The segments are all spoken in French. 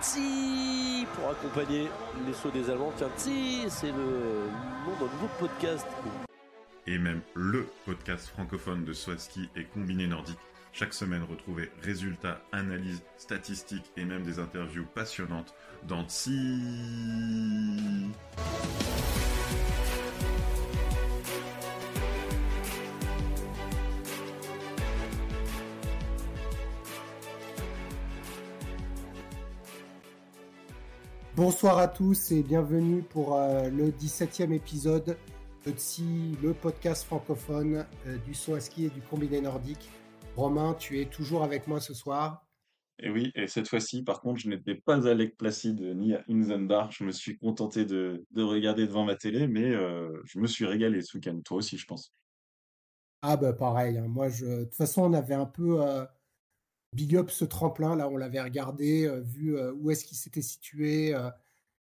Tsi pour accompagner les sauts des Allemands. Tiens, Tsi, c'est le nom d'un nouveau podcast. Et même le podcast francophone de Swaski et Combiné Nordique. Chaque semaine, retrouvez résultats, analyses, statistiques et même des interviews passionnantes dans Tsi. Bonsoir à tous et bienvenue pour euh, le 17e épisode de TSI, le podcast francophone euh, du saut à ski et du combiné nordique. Romain, tu es toujours avec moi ce soir. Et oui, et cette fois-ci, par contre, je n'étais pas à Lake Placid ni à Inzenbar. Je me suis contenté de, de regarder devant ma télé, mais euh, je me suis régalé ce week-end. Toi aussi, je pense. Ah bah pareil, hein. moi je... de toute façon on avait un peu big up ce tremplin. Là, on l'avait regardé, euh, vu euh, où est-ce qu'il s'était situé, euh,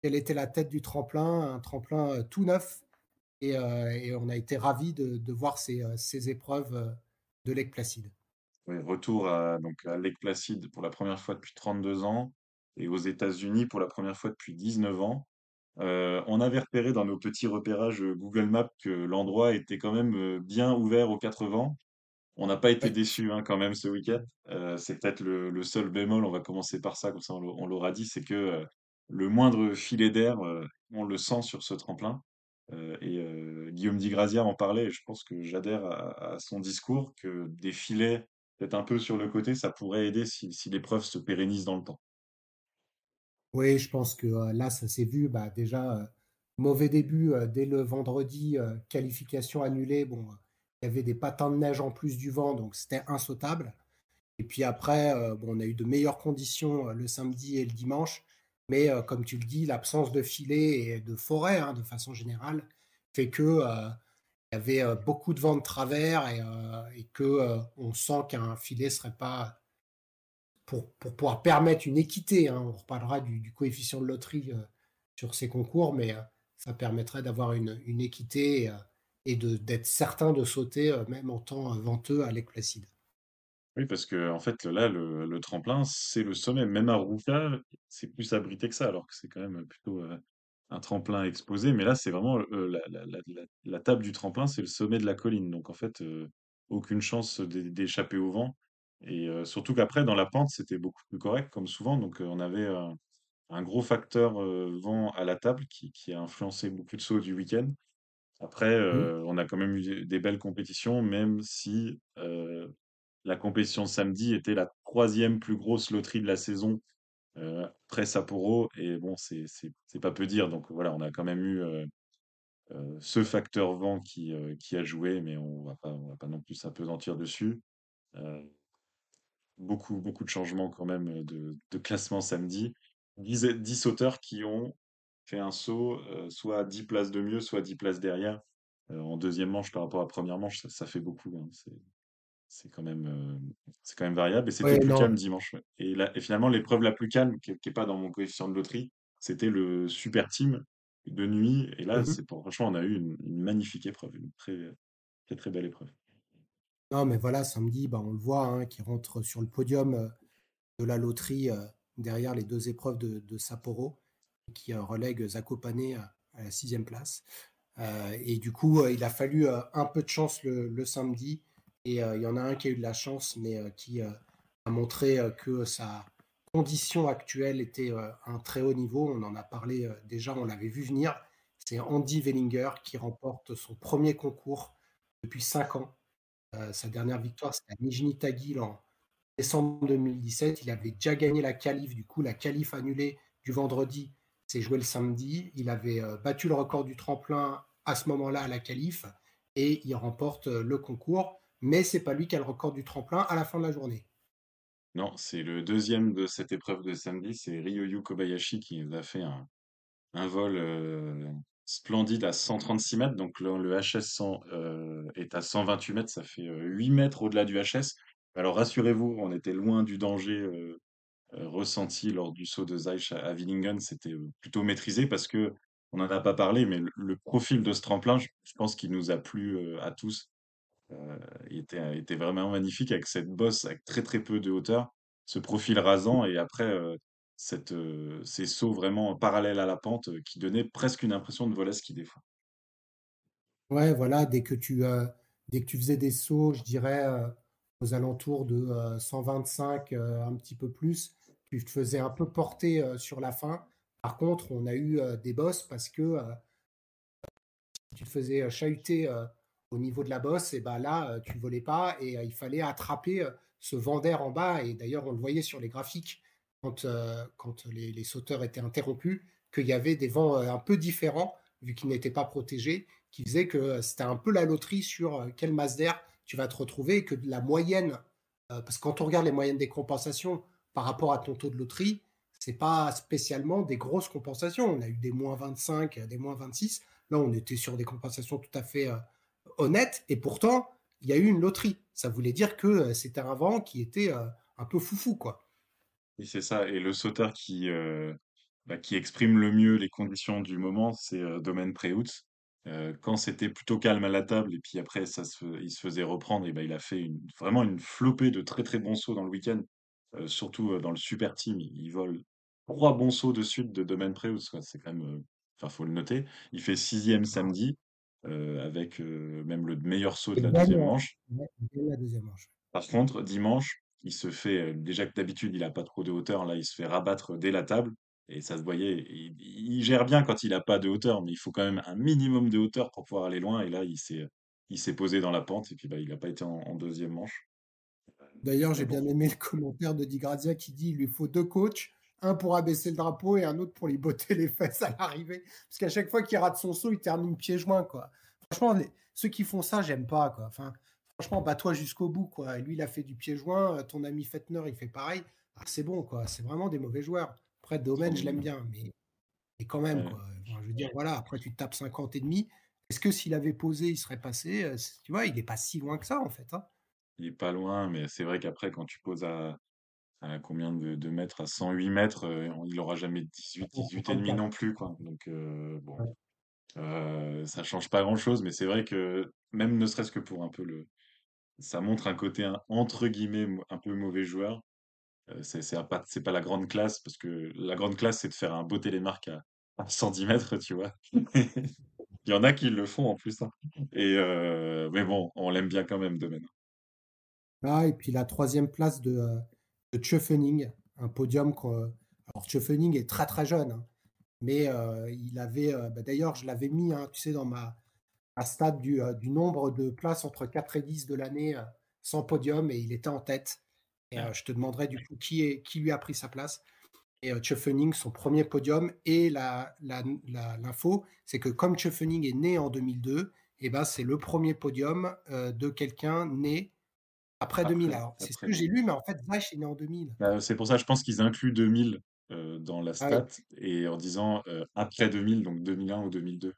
quelle était la tête du tremplin, un tremplin tout neuf. Et, on a été ravis de, voir ces, épreuves de Lake Placide. retour à, donc à Lake Placide pour la première fois depuis 32 ans et aux États-Unis pour la première fois depuis 19 ans. on avait repéré dans nos petits repérages Google Maps que l'endroit était quand même bien ouvert aux quatre vents on n'a pas été déçus hein, quand même ce week-end. Euh, c'est peut-être le, seul bémol, on va commencer par ça, comme ça on l'aura dit, c'est que euh, le moindre filet d'air, euh, on le sent sur ce tremplin. et Guillaume Di Grazia en parlait, et je pense que j'adhère à, son discours, que des filets peut-être un peu sur le côté, ça pourrait aider si, l'épreuve se pérennise dans le temps. Oui, je pense que là, ça s'est vu. Bah, déjà, mauvais début dès le vendredi, qualification annulée. Bon, il y avait des patins de neige en plus du vent, donc c'était insautable. Et puis après, euh, on a eu de meilleures conditions euh, le samedi et le dimanche. Mais euh, comme tu le dis, l'absence de filet et de forêt, hein, de façon générale, fait que il y avait beaucoup de vent de travers et, et que on sent qu'un filet serait pas pour, pouvoir permettre une équité. Hein, on reparlera du, coefficient de loterie sur ces concours, mais ça permettrait d'avoir une équité et d'être certain de sauter euh, même en temps venteux à Lake. Oui, parce que en fait, là, le, tremplin, c'est le sommet. Même à Rouka, c'est plus abrité que ça, alors que c'est quand même plutôt euh, un tremplin exposé. Mais là, c'est vraiment euh, la, table du tremplin, c'est le sommet de la colline. Donc, en fait, aucune chance d'échapper au vent. Et surtout qu'après, dans la pente, c'était beaucoup plus correct, comme souvent. Donc, on avait un gros facteur vent à la table qui, qui, a influencé beaucoup de sauts du week-end. Après, mmh. on a quand même eu des belles compétitions, même si la compétition de samedi était la troisième plus grosse loterie de la saison après Sapporo. Et bon, c'est pas peu dire. Donc voilà, on a quand même eu ce facteur vent qui, qui a joué, mais on va pas, va pas non plus s'apesantir dessus. beaucoup, beaucoup de changements quand même de, classement samedi. 10, 10 sauteurs qui ont fait un saut, euh, soit 10 places de mieux, soit 10 places derrière. Euh, en deuxième manche par rapport à la première manche, ça, fait beaucoup. Hein. C'est quand même euh, c'est quand même variable et c'était plus calme dimanche et, là, et finalement l'épreuve la plus calme qui n'est pas dans mon coefficient de loterie c'était le super team de nuit et là mmh c'est franchement on a eu une, magnifique épreuve une très très très belle épreuve non mais voilà samedi bah, on le voit hein, qui rentre sur le podium de la loterie derrière les deux épreuves de, de Sapporo qui relègue Zakopane à, à la sixième place. Euh, et du coup, euh, il a fallu euh, un peu de chance le, samedi. Et il y en a un qui a eu de la chance, mais qui a montré que sa condition actuelle était un très haut niveau. On en a parlé déjà, on l'avait vu venir. C'est Andy Wellinger qui remporte son premier concours depuis cinq ans. sa dernière victoire, c'était à Nijni Tagil en décembre 2017. Il avait déjà gagné la qualif, du coup, la qualif annulée du vendredi c'est joué le samedi. Il avait euh, battu le record du tremplin à ce moment-là à la qualif et il remporte euh, le concours. Mais c'est pas lui qui a le record du tremplin à la fin de la journée. Non, c'est le deuxième de cette épreuve de samedi. C'est Ryoyu Kobayashi qui a fait un, vol euh, splendide à 136 mètres. Donc le, HS 100 est à 128 mètres. Ça fait 8 mètres au-delà du HS. Alors rassurez-vous, on était loin du danger ressenti lors du saut de Zeich à, Willingen, c'était euh, plutôt maîtrisé parce que on n'en a pas parlé, mais le, profil de ce tremplin, je, pense qu'il nous a plu euh, à tous. il était, vraiment magnifique avec cette bosse avec très très peu de hauteur, ce profil rasant et après cette, ces sauts vraiment parallèles à la pente qui donnaient presque une impression de vol à ski des fois. Ouais, voilà, dès que tu, dès que tu faisais des sauts, je dirais, aux alentours de 125, un petit peu plus, tu te faisais un peu porter sur la fin. Par contre, on a eu des bosses parce que tu te faisais chahuter au niveau de la bosse, et ben là, tu volais pas et il fallait attraper ce vent d'air en bas. Et d'ailleurs, on le voyait sur les graphiques quand, quand les, sauteurs étaient interrompus, qu'il y avait des vents un peu différents, vu qu'ils n'étaient pas protégés, qui faisaient que c'était un peu la loterie sur quelle masse d'air tu vas te retrouver, et que la moyenne, parce que quand on regarde les moyennes des compensations par rapport à ton taux de loterie, c'est pas spécialement des grosses compensations. On a eu des moins 25, des moins 26. Là, on était sur des compensations tout à fait honnêtes. Et pourtant, il y a eu une loterie. Ça voulait dire que c'était un vent qui était un peu foufou, quoi. Et c'est ça. Et le sauteur qui, bah, exprime le mieux les conditions du moment, c'est Domaine Préout. quand c'était plutôt calme à la table et puis après ça il se faisait reprendre, et ben il a fait vraiment une flopée de très très bons sauts dans le week-end, surtout dans le super team. Il, vole trois bons sauts de suite de Domaine Préout. C'est quand même, enfin faut le noter. Il fait sixième samedi avec même le meilleur saut de la deuxième manche. la deuxième manche. Par contre, dimanche, il se fait, déjà que d'habitude, il a pas trop de hauteur, là, il se fait rabattre dès la table. Et ça se voyait, il, gère bien quand il a pas de hauteur, mais il faut quand même un minimum de hauteur pour pouvoir aller loin. Et là, il s'est, il s'est posé dans la pente et puis bah, il n'a pas été en, deuxième manche. D'ailleurs, j'ai bien aimé le commentaire de Di Grazia qui dit il lui faut deux coachs, un pour abaisser le drapeau et un autre pour lui botter les fesses à l'arrivée. Parce qu'à chaque fois qu'il rate son saut, il termine pieds joints. Quoi. Franchement, ceux qui font ça, j'aime pas. Quoi. Enfin, franchement, bats-toi jusqu'au bout. Quoi. lui, il a fait du pied joint. Euh, ton ami Fettner, il fait pareil. Ah, c'est bon. quoi. C'est vraiment des mauvais joueurs. Après, Domaine, je l'aime bien. Mais, quand même, quoi. je veux dire, voilà, après, tu tapes 50 et demi. Est-ce que s'il avait posé, il serait passé? Euh, Tu vois, il n'est pas si loin que ça, en fait. Hein. Il n'est pas loin, mais c'est vrai qu'après, quand tu poses à, à combien de, mètres À 108 mètres, euh, il n'aura jamais 18, 18 et demi non plus. Quoi. Donc, bon. Euh, ça change pas grand-chose, mais c'est vrai que même ne serait-ce que pour un peu le, ça montre un côté entre guillemets un peu mauvais joueur. Euh, c'est pas pas la grande classe parce que la grande classe c'est de faire un beau télémarque à, à 110 mètres, tu vois. Il y en a qui le font en plus. Hein. Et euh, mais bon, on l'aime bien quand même, Domaine. Ah, et puis la troisième place de, de un podium. Alors, Tchefening est très très jeune. Hein mais il avait, bah, d'ailleurs, je l'avais mis, hein, tu sais, dans ma, stade du, du, nombre de places entre 4 et 10 de l'année sans podium, et il était en tête. Et je te demanderai du coup qui, est, qui lui a pris sa place. Et Tchefening, son premier podium, et l'info, la, la, c'est que comme Tchefening est né en 2002, et ben, c'est le premier podium de quelqu'un né après, 2000. Alors, c'est ce que j'ai lu, mais en fait, Zach est né en 2000. Bah, c'est pour ça, je pense qu'ils incluent 2000 euh, dans la ah stat et en disant euh, après 2000, donc 2001 ou 2002.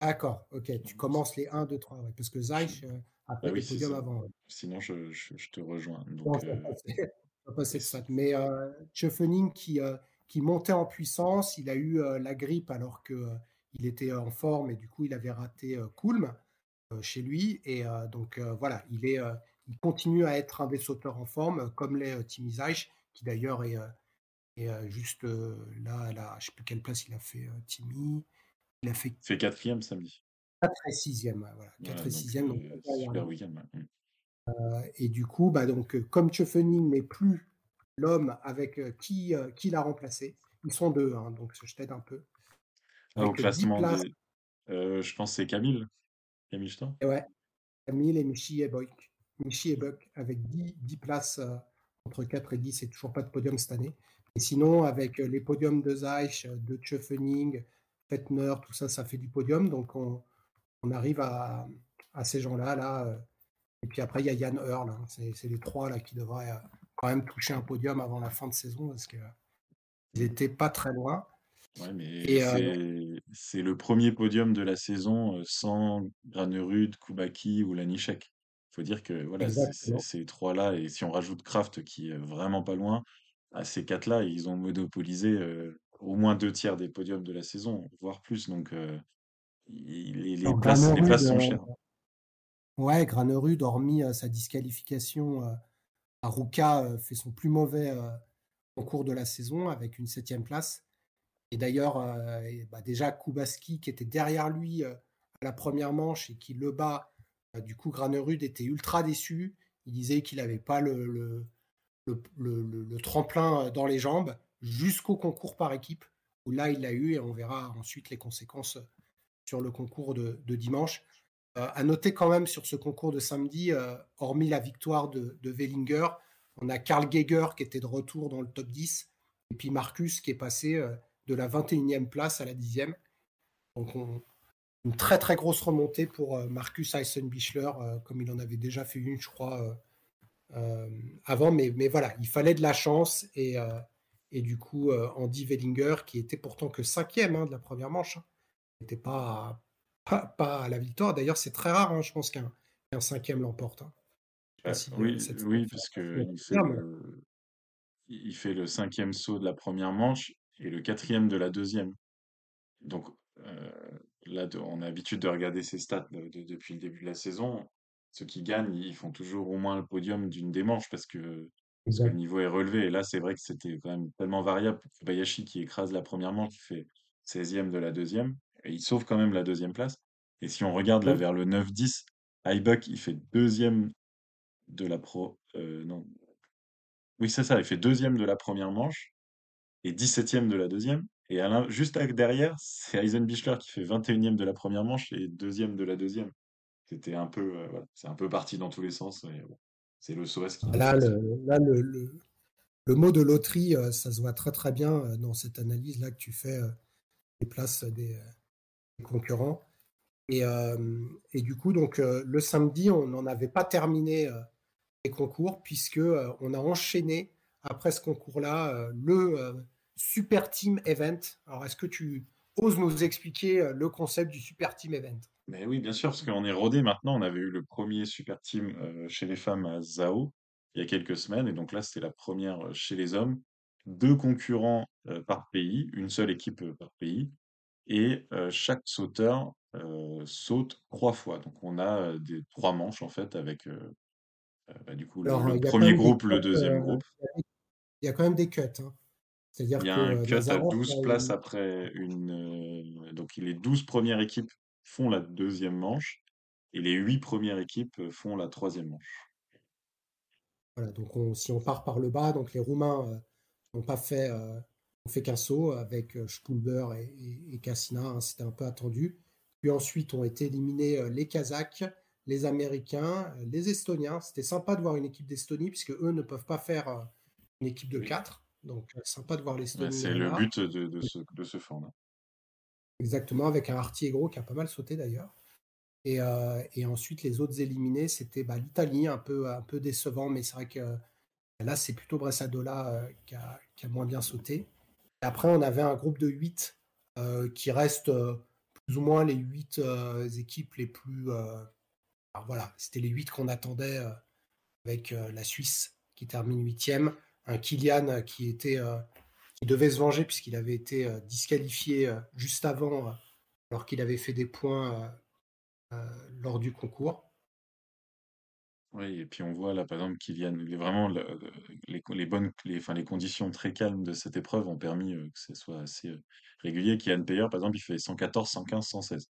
D'accord, ok. Tu commences les 1, 2, 3, parce que Zeich euh, a fait oui, podiums avant. Sinon, je, je, te rejoins. Donc, pas passer, stat. Mais euh, qui, qui montait en puissance, il a eu la grippe alors que il était en forme et du coup, il avait raté Kulm chez lui. Et donc, voilà, il, est, il continue à être un des sauteurs en forme, comme les Timmy Zeich, qui d'ailleurs est et juste là, là, je sais plus quelle place il a fait, Timmy. Il a fait. fait quatrième samedi. 4 et sixième, voilà. 4 et sixième. Donc, super week-end. Mmh. et du coup, bah, donc, comme Tchefening n'est plus l'homme avec qui, qui l'a remplacé, ils sont deux, hein, donc je t'aide un peu. Ah, au classement, je pense que c'est Camille. Camille Stan. Ouais, Camille et Michi Ebok. Michi Ebok avec 10, 10 places entre 4 et 10 et toujours pas de podium cette année. Et sinon, avec les podiums de Zeich, de Tschöfening, Fettner, tout ça, ça fait du podium. Donc, on, arrive à, ces gens-là. Là, et puis après, il y a Yann Earl. Hein. C'est les trois là, qui devraient quand même toucher un podium avant la fin de saison parce qu'ils n'étaient pas très loin. Ouais, mais c'est le premier podium de la saison sans Granerud, Kubaki ou Lanichek. Il faut dire que voilà, ces trois-là, et si on rajoute Kraft qui est vraiment pas loin, à ces quatre-là, ils ont monopolisé au moins deux tiers des podiums de la saison, voire plus. Donc, les, places, sont chères. Ouais, Granerud, hormis sa disqualification à Ruka, fait son plus mauvais au cours de la saison avec une septième place. Et d'ailleurs, bah, déjà Kubaski qui était derrière lui à la première manche et qui le bat, du coup Granerud était ultra déçu. Il disait qu'il n'avait pas le, tremplin dans les jambes jusqu'au concours par équipe, où là il l'a eu et on verra ensuite les conséquences sur le concours de, dimanche. Euh, à noter quand même sur ce concours de samedi, euh, hormis la victoire de, Wellinger, on a Karl Geiger qui était de retour dans le top 10, et puis Marcus qui est passé euh, de la 21e place à la 10e. Donc une très très grosse remontée pour Marcus Eisenbichler, comme il en avait déjà fait une, je crois, avant. Mais, mais voilà, il fallait de la chance, et, et du coup, Andy Wellinger, qui était pourtant que cinquième hein, de la première manche, hein, n'était pas, pas, à la victoire. D'ailleurs, c'est très rare, hein, je pense qu'un cinquième l'emporte. Euh, oui, oui parce qu'il fait, le, il fait le cinquième saut de la première manche et le quatrième de la deuxième. Donc euh, là, on a l'habitude de regarder ces stats depuis le début de la saison. Ceux qui gagnent, ils font toujours au moins le podium d'une des manches parce que, parce que le niveau est relevé. Et là, c'est vrai que c'était quand même tellement variable. Bayashi qui écrase la première manche, qui fait 16e de la deuxième il sauve quand même la deuxième place. Et si on regarde là vers le 9-10, Ibuck, il fait deuxième de la pro. Euh, non. Oui, c'est ça, il fait deuxième de la première manche et 17e de la deuxième. Et juste derrière, c'est Eisenbichler qui fait 21e de la première manche et deuxième de la deuxième. C'était un peu, euh, c'est un peu parti dans tous les sens. c'est le SOS qui. Là, le, là le, le, mot de loterie, euh, ça se voit très très bien dans cette analyse là que tu fais des places des, concurrents. Et, euh, et, du coup, donc euh, le samedi, on n'en avait pas terminé euh, les concours puisque on a enchaîné après ce concours-là le Super Team Event. Alors, est-ce que tu oses nous expliquer le concept du Super Team Event? Mais oui, bien sûr, parce qu'on est rodé maintenant. On avait eu le premier Super Team chez les femmes à Zao il y a quelques semaines, et donc là, c'était la première chez les hommes. Deux concurrents par pays, une seule équipe par pays et chaque sauteur saute trois fois. Donc on a des trois manches en fait avec bah, du coup le, premier groupe, le deuxième groupe. Il y a quand même des cuts. Hein. C'est-à-dire il y a un cut à 12 places après une. donc les 12 premières équipes font la deuxième manche et les 8 premières équipes font la troisième manche. Voilà, donc si on part par le bas, donc les Roumains n'ont pas fait on fait qu'un saut avec euh, Spulber et, et, Cassina, hein, c'était un peu attendu. Puis ensuite ont été éliminés euh, les Kazakhs, les Américains, euh, les Estoniens. C'était sympa de voir une équipe d'Estonie, puisque eux ne peuvent pas faire une équipe de 4. Donc sympa de voir l'Estonie. c'est le but de, ce, de ce format. Exactement, avec un Gros qui a pas mal sauté d'ailleurs. Et, et, ensuite, les autres éliminés, c'était bah, l'Italie, un peu, un peu décevant, mais c'est vrai que là, c'est plutôt Bressadola qui, a, qui, a, moins bien sauté après, on avait un groupe de 8 euh, qui reste plus ou moins les 8 euh, équipes les plus. voilà, c'était les 8 qu'on attendait avec la Suisse qui termine 8e. Un Kylian qui était qui devait se venger puisqu'il avait été disqualifié juste avant alors qu'il avait fait des points lors du concours. Oui, et puis on voit là, par exemple, Kylian, vraiment les, les bonnes, les, enfin, les conditions très calmes de cette épreuve ont permis euh, que ce soit assez euh, régulier. Kylian Payer, par exemple, il fait 114, 115, 116.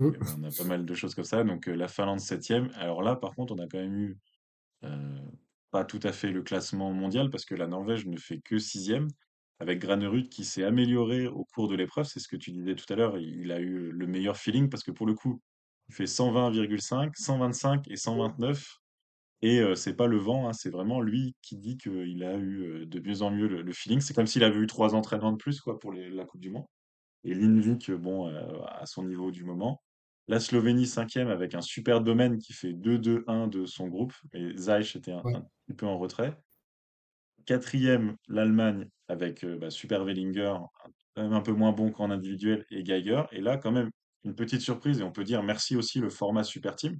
on a pas mal de choses comme ça. Donc euh, la Finlande septième. Alors là, par contre, on a quand même eu pas tout à fait le classement mondial parce que la Norvège ne fait que sixième, avec Granerud qui s'est amélioré au cours de l'épreuve. C'est ce que tu disais tout à l'heure. Il a eu le meilleur feeling parce que pour le coup, il fait 120,5, 125 et 129. Et euh, c'est pas le vent, hein, c'est vraiment lui qui dit qu'il a eu de mieux en mieux le, feeling. C'est comme s'il avait eu trois entraînements de plus quoi, pour la Coupe du Monde. Et Lindvik, bon, euh, à son niveau du moment. La Slovénie, cinquième, avec un super domaine qui fait 2-2-1 de son groupe. Et Zaich était un, petit peu en retrait. Quatrième, l'Allemagne, avec bah, Super Wellinger, un peu moins bon qu'en individuel, et Geiger. Et là, quand même, une petite surprise et on peut dire merci aussi le format Super Team.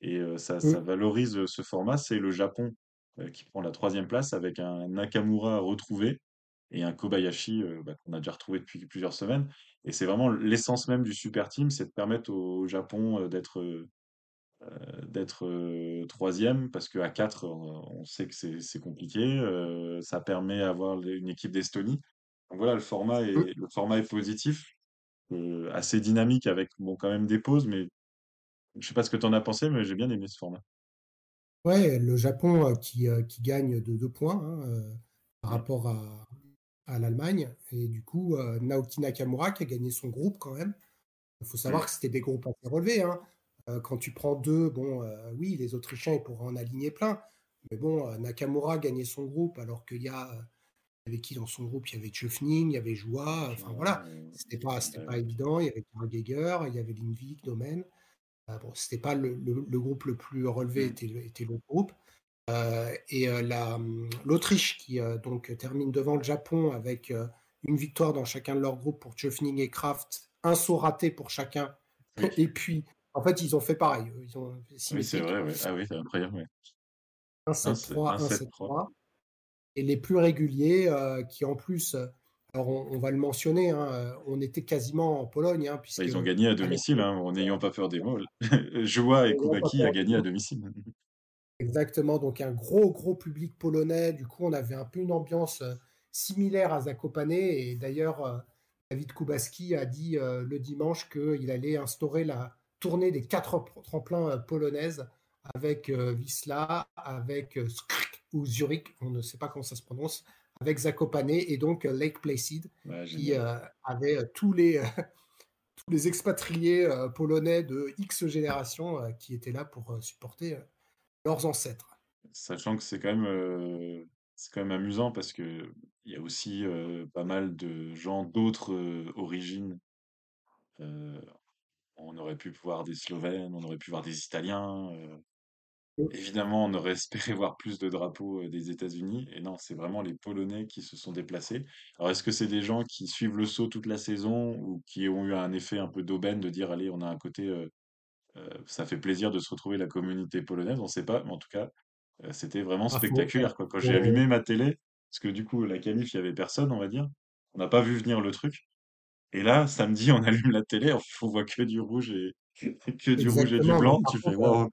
Et ça, ça, valorise ce format. C'est le Japon qui prend la troisième place avec un Nakamura retrouvé et un Kobayashi bah, qu'on a déjà retrouvé depuis plusieurs semaines. Et c'est vraiment l'essence même du Super Team, c'est de permettre au Japon d'être d'être troisième parce qu'à 4, on sait que c'est compliqué. ça permet d'avoir une équipe d'Estonie. Donc voilà, le format est, Mmh. le format est positif, assez dynamique avec bon, quand même des pauses, mais je sais pas ce que tu en as pensé, mais j'ai bien aimé ce format. Ouais, le Japon qui, qui gagne de 2 points hein, par Mmh. rapport à, à l'Allemagne. Et du coup, Naoki Nakamura qui a gagné son groupe quand même. Il faut savoir Mmh. que c'était des groupes assez relevés. Hein. quand tu prends deux, bon, oui, les Autrichiens, ils pourraient en aligner plein. Mais bon, Nakamura a gagné son groupe alors qu'il y a. Il y avait qui dans son groupe? Il y avait Tchefning, il y avait Joie. Enfin voilà, c'était pas, c'était pas évident. Il y avait Karl Geiger, il y avait Lindvik, Domen. bon, c'était pas le, le, le, groupe le plus relevé, Mmh. était, était le groupe. Euh, et euh, la, l'Autriche qui euh, donc termine devant le Japon avec une victoire dans chacun de leurs groupes pour Tchefning et Kraft, un saut raté pour chacun. Oui. Et puis, en fait, ils ont fait pareil. Ils ont oui, c'est vrai. Ouais. Ah oui, c'est incroyable. Ouais. 1-7-3, 1-7-3. Et les plus réguliers, qui en plus, alors on, on va le mentionner, hein, on était quasiment en Pologne. Hein, puisque, bah, ils ont gagné à domicile, hein, en n'ayant pas peur des mots. Joa et Koubaki a gagné à domicile. Exactement, donc un gros, gros public polonais. Du coup, on avait un peu une ambiance similaire à Zakopane. Et d'ailleurs, David Kubaski a dit le dimanche qu'il allait instaurer la tournée des quatre tremplins polonaises avec Wisla, avec Skrik ou Zurich, on ne sait pas comment ça se prononce, avec Zakopane et donc Lake Placid, ouais, qui avait tous les, tous les expatriés polonais de X générations qui étaient là pour supporter leurs ancêtres. Sachant que c'est quand même euh, c'est quand même amusant parce que il y a aussi euh, pas mal de gens d'autres euh, origines. On aurait pu voir des Slovènes, on aurait pu voir des Italiens. évidemment, on aurait espéré voir plus de drapeaux des États-Unis. Et non, c'est vraiment les Polonais qui se sont déplacés. Alors, est-ce que c'est des gens qui suivent le saut toute la saison ou qui ont eu un effet un peu d'aubaine de dire, allez, on a un côté ça fait plaisir de se retrouver la communauté polonaise, on ne sait pas, mais en tout cas, c'était vraiment spectaculaire. Quoi. Quand j'ai allumé ma télé, parce que du coup, la qualif, il n'y avait personne, on va dire, on n'a pas vu venir le truc. Et là, samedi, on allume la télé, on voit que du rouge et que du rouge et du blanc. Tu fais waouh.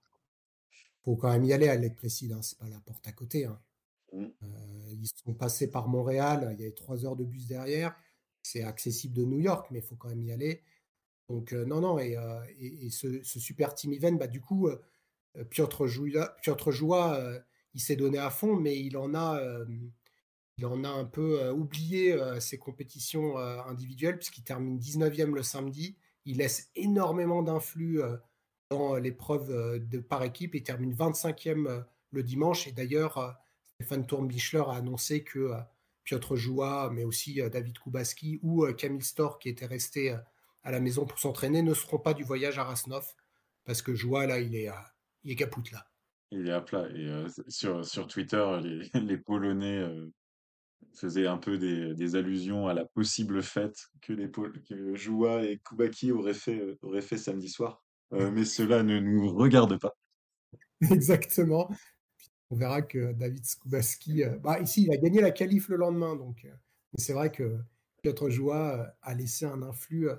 Faut quand même y aller à Lake Placid, hein, c'est pas la porte à côté. Hein. Mmh. Euh, ils sont passés par Montréal, il y avait trois heures de bus derrière. C'est accessible de New York, mais il faut quand même y aller. Donc euh, non, non, et, euh, et, et ce, super team event, bah, du coup, euh, Piotr Joua, Piotr Joua il s'est donné à fond, mais il en a, il en a un peu oublié ses compétitions individuelles, puisqu'il termine 19e le samedi. Il laisse énormément d'influx dans l'épreuve de par équipe. Il termine 25e le dimanche. Et d'ailleurs, Stéphane Tourmbichler a annoncé que Piotr Joua, mais aussi David Kubaski ou Camille Storr, qui était resté à la maison pour s'entraîner, ne seront pas du voyage à Rasnov. Parce que Joua, là, il est, il est capoute, là. Il est à plat. Et euh, sur, sur Twitter, les, les Polonais euh, faisaient un peu des, des, allusions à la possible fête que, les Pol que Joua et Kubaki auraient fait, euh, auraient fait samedi soir. mais cela ne nous regarde pas. Exactement. On verra que David Skubaski, bah, ici, il a gagné la qualif le lendemain. Donc, mais c'est vrai que Piotr Joua a laissé un influx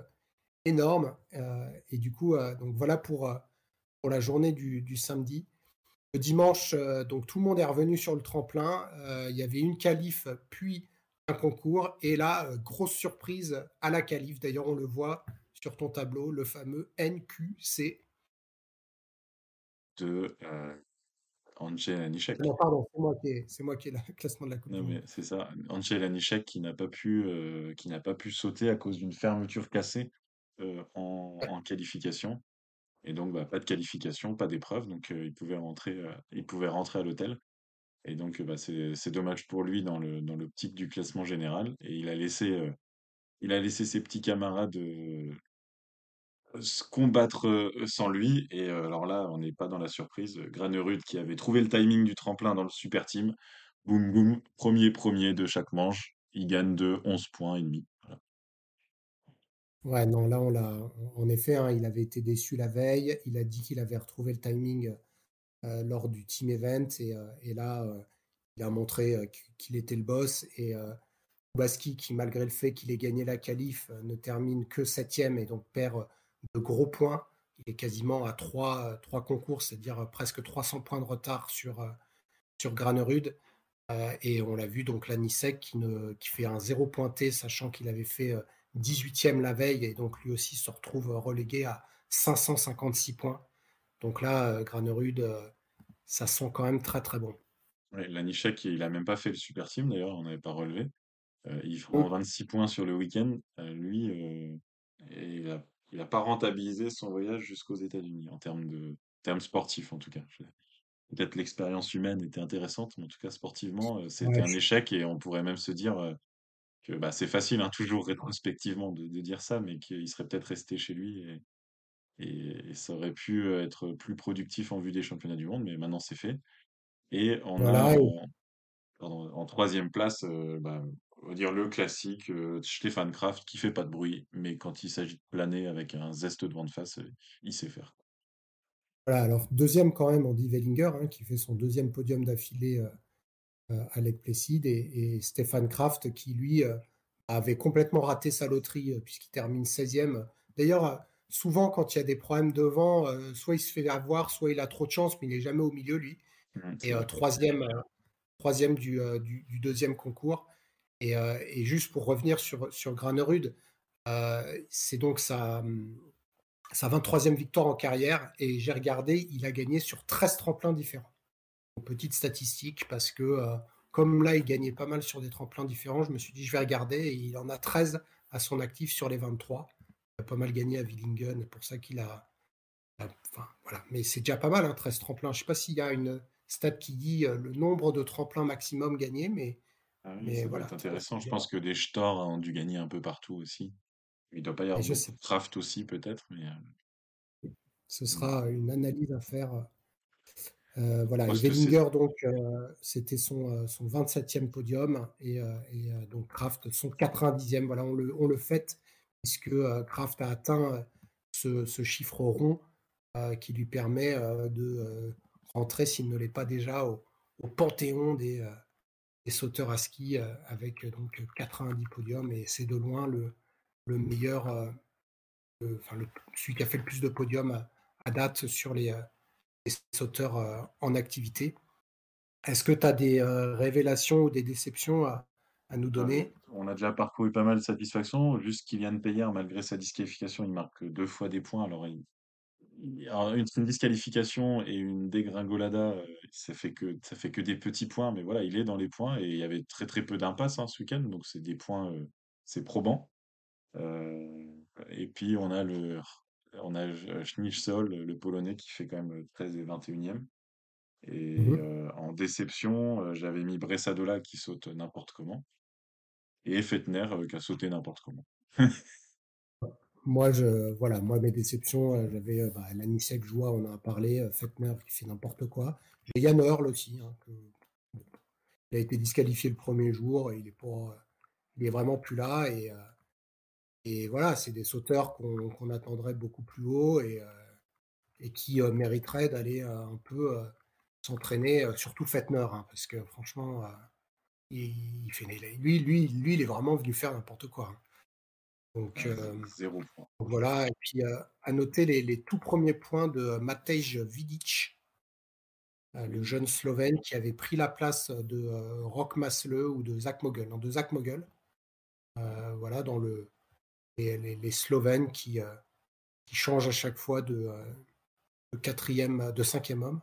énorme. et du coup, donc voilà pour, pour la journée du, du samedi. Le dimanche, euh, donc tout le monde est revenu sur le tremplin. Euh, il y avait une qualif, puis un concours. Et là, euh, grosse surprise à la qualif. D'ailleurs, on le voit sur ton tableau, le fameux NQC. De Angel Anishek. Non, pardon, c'est moi qui ai, c'est moi qui ai le classement de la coupe. Non, mais c'est ça. Angel Anishek qui n'a pas pu, qui n'a pas pu sauter à cause d'une fermeture cassée en, en qualification. Et donc, bah, pas de qualification, pas d'épreuve, donc euh, il, pouvait rentrer, euh, il pouvait rentrer à l'hôtel. Et donc, bah, c'est dommage pour lui dans le dans l'optique du classement général. Et il a laissé, euh, il a laissé ses petits camarades se combattre sans lui. Et alors là, on n'est pas dans la surprise. Granerud qui avait trouvé le timing du tremplin dans le super team. Boum, boum, premier, premier de chaque manche. Il gagne de 11 points et demi. Ouais, non, là, on l'a. En effet, hein, il avait été déçu la veille. Il a dit qu'il avait retrouvé le timing euh, lors du team event. Et, euh, là, euh, il a montré qu'il était le boss. Et Kubaski, qui, malgré le fait qu'il ait gagné la qualif, ne termine que septième et donc perd de gros points il est quasiment à trois, trois concours, c'est-à-dire presque 300 points de retard sur, sur Granerud. et on l'a vu, donc Lanisek qui, ne, qui fait un zéro pointé, sachant qu'il avait fait 18e la veille, et donc lui aussi se retrouve relégué à 556 points. Donc là, Granerud, ça sent quand même très très bon. Ouais, Lanichek, il n'a même pas fait le super team d'ailleurs, on n'avait pas relevé. il prend 26 points sur le week-end. lui, il a il n'a pas rentabilisé son voyage jusqu'aux États-Unis en termes de termes sportifs en tout cas. Peut-être l'expérience humaine était intéressante, mais en tout cas sportivement, euh, c'était un échec et on pourrait même se dire euh, que bah, c'est facile, hein, toujours rétrospectivement de, dire ça, mais qu'il serait peut-être resté chez lui et, et, ça aurait pu être plus productif en vue des championnats du monde, mais maintenant c'est fait. Et on a en, troisième place, euh, bah, on va dire le classique euh, Stéphane Kraft qui fait pas de bruit, mais quand il s'agit de planer avec un zeste de vent face, euh, il sait faire. Voilà, alors deuxième quand même, on dit Wellinger, hein, qui fait son deuxième podium d'affilée euh, Lake Placid, et, Stéphane Kraft qui lui avait complètement raté sa loterie puisqu'il termine 16e. D'ailleurs, souvent quand il y a des problèmes devant, soit il se fait avoir, soit il a trop de chance, mais il n'est jamais au milieu lui. Mmh, et troisième, troisième du, du, deuxième concours. Euh, et, juste pour revenir sur, sur Granerud, euh, c'est donc sa, sa 23e victoire en carrière et j'ai regardé, il a gagné sur 13 tremplins différents. Petite statistique parce que euh, comme là, il gagnait pas mal sur des tremplins différents, je me suis dit, je vais regarder et il en a 13 à son actif sur les 23. Il a pas mal gagné à Willingen, c'est pour ça qu'il a, Enfin, voilà. Mais c'est déjà pas mal, hein, 13 tremplins. Je ne sais pas s'il y a une stat qui dit le nombre de tremplins maximum gagnés, mais ah mais ça voilà, intéressant. Je pense que des Stor ont dû gagner un peu partout aussi. Il doit pas y avoir de Craft aussi, peut-être. Mais... Euh, Ce sera une analyse à faire. Euh, voilà, Wellinger, donc, euh, c'était son, son 27e podium et, donc Kraft son 90e. Voilà, on le, on le fait puisque Kraft a atteint ce, ce chiffre rond qui lui permet de rentrer, s'il ne l'est pas déjà, au, au panthéon des, sauteurs à ski euh, avec euh, donc 90 podiums et c'est de loin le, le meilleur, euh, enfin le, celui qui a fait le plus de podiums à, date sur les, sauteurs en activité. Est-ce que tu as des révélations ou des déceptions à, à nous bah, donner? On a déjà parcouru pas mal de satisfaction. Juste Kylian Payer, malgré sa disqualification, il marque deux fois des points. Alors, il, une, disqualification et une dégringolada, euh, ça fait que ça fait que des petits points, mais voilà, il est dans les points et il y avait très très peu d'impasse hein, ce week-end, donc c'est des points, euh, c'est probant. Euh, et puis on a le on a Schnitzol, le Polonais, qui fait quand même 13 et 21e. Et mmh en déception, j'avais mis Bressadola qui saute n'importe comment. Et Fettner qui a sauté n'importe comment. Moi, je, voilà, moi, mes déceptions, euh, j'avais euh, bah, Lanisek Joie, on en a parlé, euh, Fettner qui fait n'importe quoi. J'ai Yann Earl aussi. Hein, il a été disqualifié le premier jour, il est, pour, il est vraiment plus là. Et, et voilà, c'est des sauteurs qu'on attendrait beaucoup plus haut et, et qui mériteraient d'aller un peu s'entraîner, surtout Fettner, hein, parce que franchement, il, fait, lui, lui, lui, il est vraiment venu faire n'importe quoi. Hein. Donc, voilà, et puis à noter les, tout premiers points de Matej Vidic, le jeune Slovène qui avait pris la place de Rock Masle ou de Zach Mogul, de Zach Mogul. voilà, dans le, les, Slovènes qui, qui changent à chaque fois de, quatrième, de cinquième homme.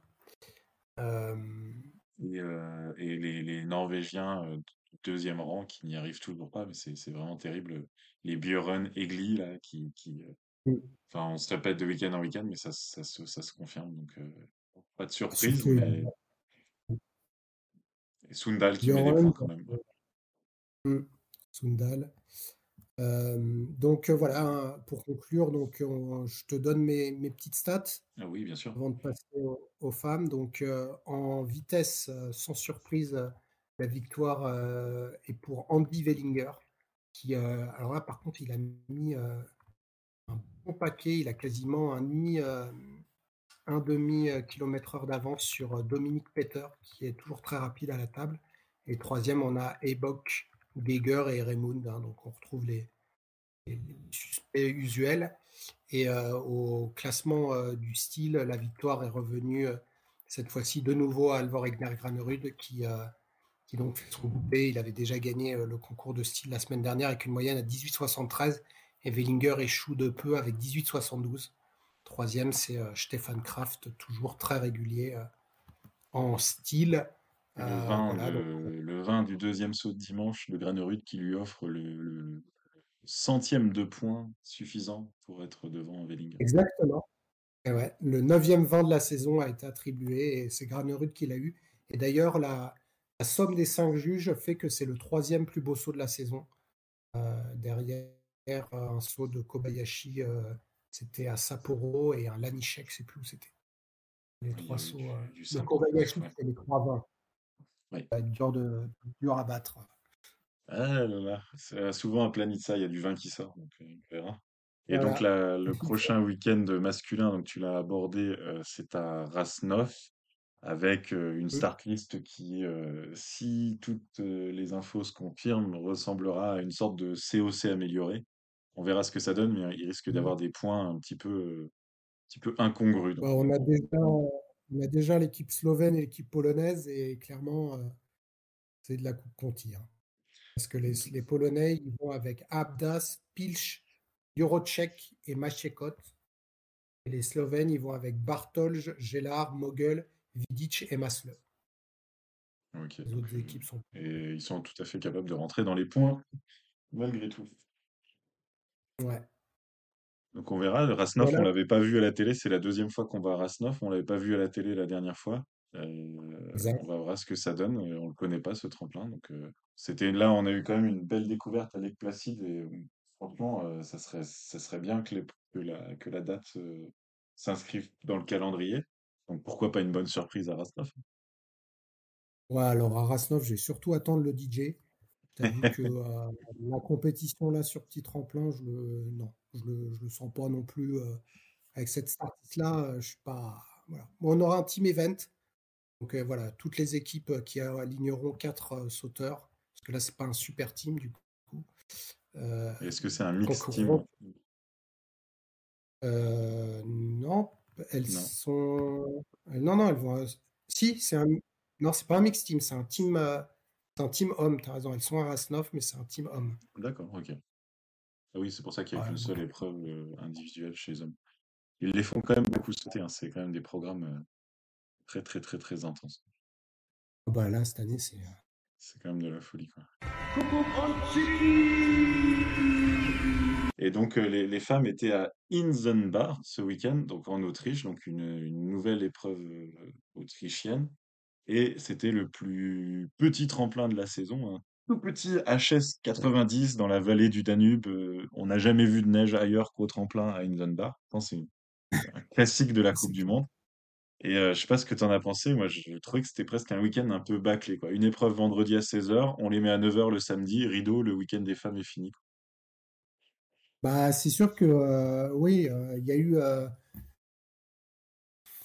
et, les, les, Norvégiens deuxième rang qui n'y arrivent toujours pas, mais c'est vraiment terrible les Björn Egli, là, qui, qui euh, mm. enfin, on se répète de week-end en week-end, mais ça, ça, ça, ça se confirme, donc euh, pas de surprise, mais... Et Sundal qui met des points quand même. Mm. Sundal. Euh, donc voilà, pour conclure, donc je te donne mes, mes, petites stats. Ah oui, bien sûr. Avant de passer aux, femmes. Donc en vitesse, sans surprise, la victoire est pour Andy Wellinger euh, alors là, par contre, il a mis un bon paquet. Il a quasiment un demi, un demi kilomètre heure d'avance sur Dominique Peter, qui est toujours très rapide à la table. Et troisième, on a Ebok, Geiger et Raymond. Hein, donc on retrouve les, suspects usuels. Et au classement du style, la victoire est revenue cette fois-ci de nouveau à Alvor Egner Granerud qui, qui donc fait son goûter. Il avait déjà gagné le concours de style la semaine dernière avec une moyenne à 18,73 et Wellinger échoue de peu avec 18,72. Troisième, c'est Stefan Kraft, toujours très régulier en style. Le vin, du deuxième saut de dimanche de Granerud qui lui offre le, centième de point suffisant pour être devant Wellinger. Exactement. Et ouais, le neuvième vin de la saison a été attribué et c'est Granerud qui l'a eu. Et d'ailleurs, la, somme des cinq juges fait que c'est le troisième plus beau saut de la saison. Euh, derrière un saut de Kobayashi, euh, c'était à Sapporo et un Lanichek, je sais plus où c'était. Les trois sauts euh, de Kobayashi, c'était les trois vins. Oui. Dur, de, dur à battre. Ah là là, c'est souvent à ça, il y a du vin qui sort, donc on verra. Et donc le prochain week-end masculin, donc tu l'as abordé, c'est à Rasnov avec une start list qui, si toutes les infos se confirment, ressemblera à une sorte de COC amélioré. On verra ce que ça donne, mais il risque d'avoir des points un petit peu, un petit peu incongrus. Bah, on a déjà, on a déjà l'équipe slovène et l'équipe polonaise, et clairement, c'est de la coupe Conti. Hein. Parce que les, les, Polonais, ils vont avec Abdas, Pilch, Jurocek et Machekot. Et les Slovènes, ils vont avec Bartolj, Gelard, Mogel, Vidic et Masle. les autres équipes sont. Et ils sont tout à fait capables de rentrer dans les points, malgré tout. Ouais. Donc on verra. Rasnov, on l'avait pas vu à la télé. C'est la deuxième fois qu'on va à Rasnov. On l'avait pas vu à la télé la dernière fois. Euh, on va voir ce que ça donne. On le connaît pas ce tremplin. Donc euh, c'était là, on a eu quand même une belle découverte avec Placide et franchement, euh, ça serait ça serait bien que, la que la date s'inscrive dans le calendrier. Donc pourquoi pas une bonne surprise à Rasnov Ouais, alors à Rasnov, j'ai surtout attendre le DJ. Que la compétition là sur petit tremplin, je le non, je le, je le sens pas non plus avec cette start là. je suis pas voilà. on aura un team event. Donc voilà, toutes les équipes qui aligneront quatre sauteurs, parce que là c'est pas un super team du coup. Est-ce que c'est un mix team? Non, elles sont. Non, non, elles vont. Si, c'est un. Non, c'est pas un mix team, c'est un team. C'est un team homme, tu as raison. Elles sont à Rasnov, mais c'est un team homme. D'accord, ok. Ah oui, c'est pour ça qu'il y a qu'une seule épreuve individuelle chez les hommes. Ils les font quand même beaucoup sauter, hein. c'est quand même des programmes très, très, très, très intenses. Ah bah là, cette année, c'est. C'est quand même de la folie, quoi. Et donc, les, les, femmes étaient à Inzenbar ce week-end, donc en Autriche, donc une, une nouvelle épreuve autrichienne. Et c'était le plus petit tremplin de la saison, un tout petit HS 90 dans la vallée du Danube. on n'a jamais vu de neige ailleurs qu'au tremplin à Inzenbar. C'est un classique de la Coupe du Monde. Et je sais pas ce que tu en as pensé. Moi, je trouvais que c'était presque un week-end un peu bâclé, quoi. Une épreuve vendredi à 16h, on les met à 9h le samedi, rideau, le week-end des femmes est fini. Bah, c'est sûr que oui, il y a eu.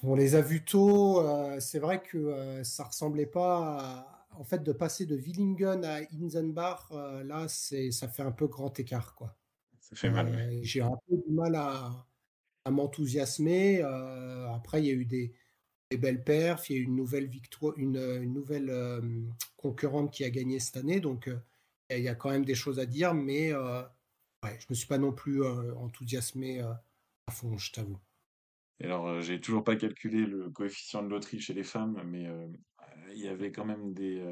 On les a vus tôt. c'est vrai que ça ressemblait pas. En fait, de passer de Willingen à Inzenbach, là, c'est ça fait un peu grand écart, quoi. Ça fait mal. J'ai un peu du mal à, à m'enthousiasmer. après, il y a eu des, belles perfs. Il y a eu une nouvelle victoire, une, nouvelle concurrente qui a gagné cette année. Donc, il y a quand même des choses à dire, mais ouais, je me suis pas non plus enthousiasmé à fond, je t'avoue. Alors, j'ai toujours pas calculé le coefficient de loterie chez les femmes, mais il y avait quand même des.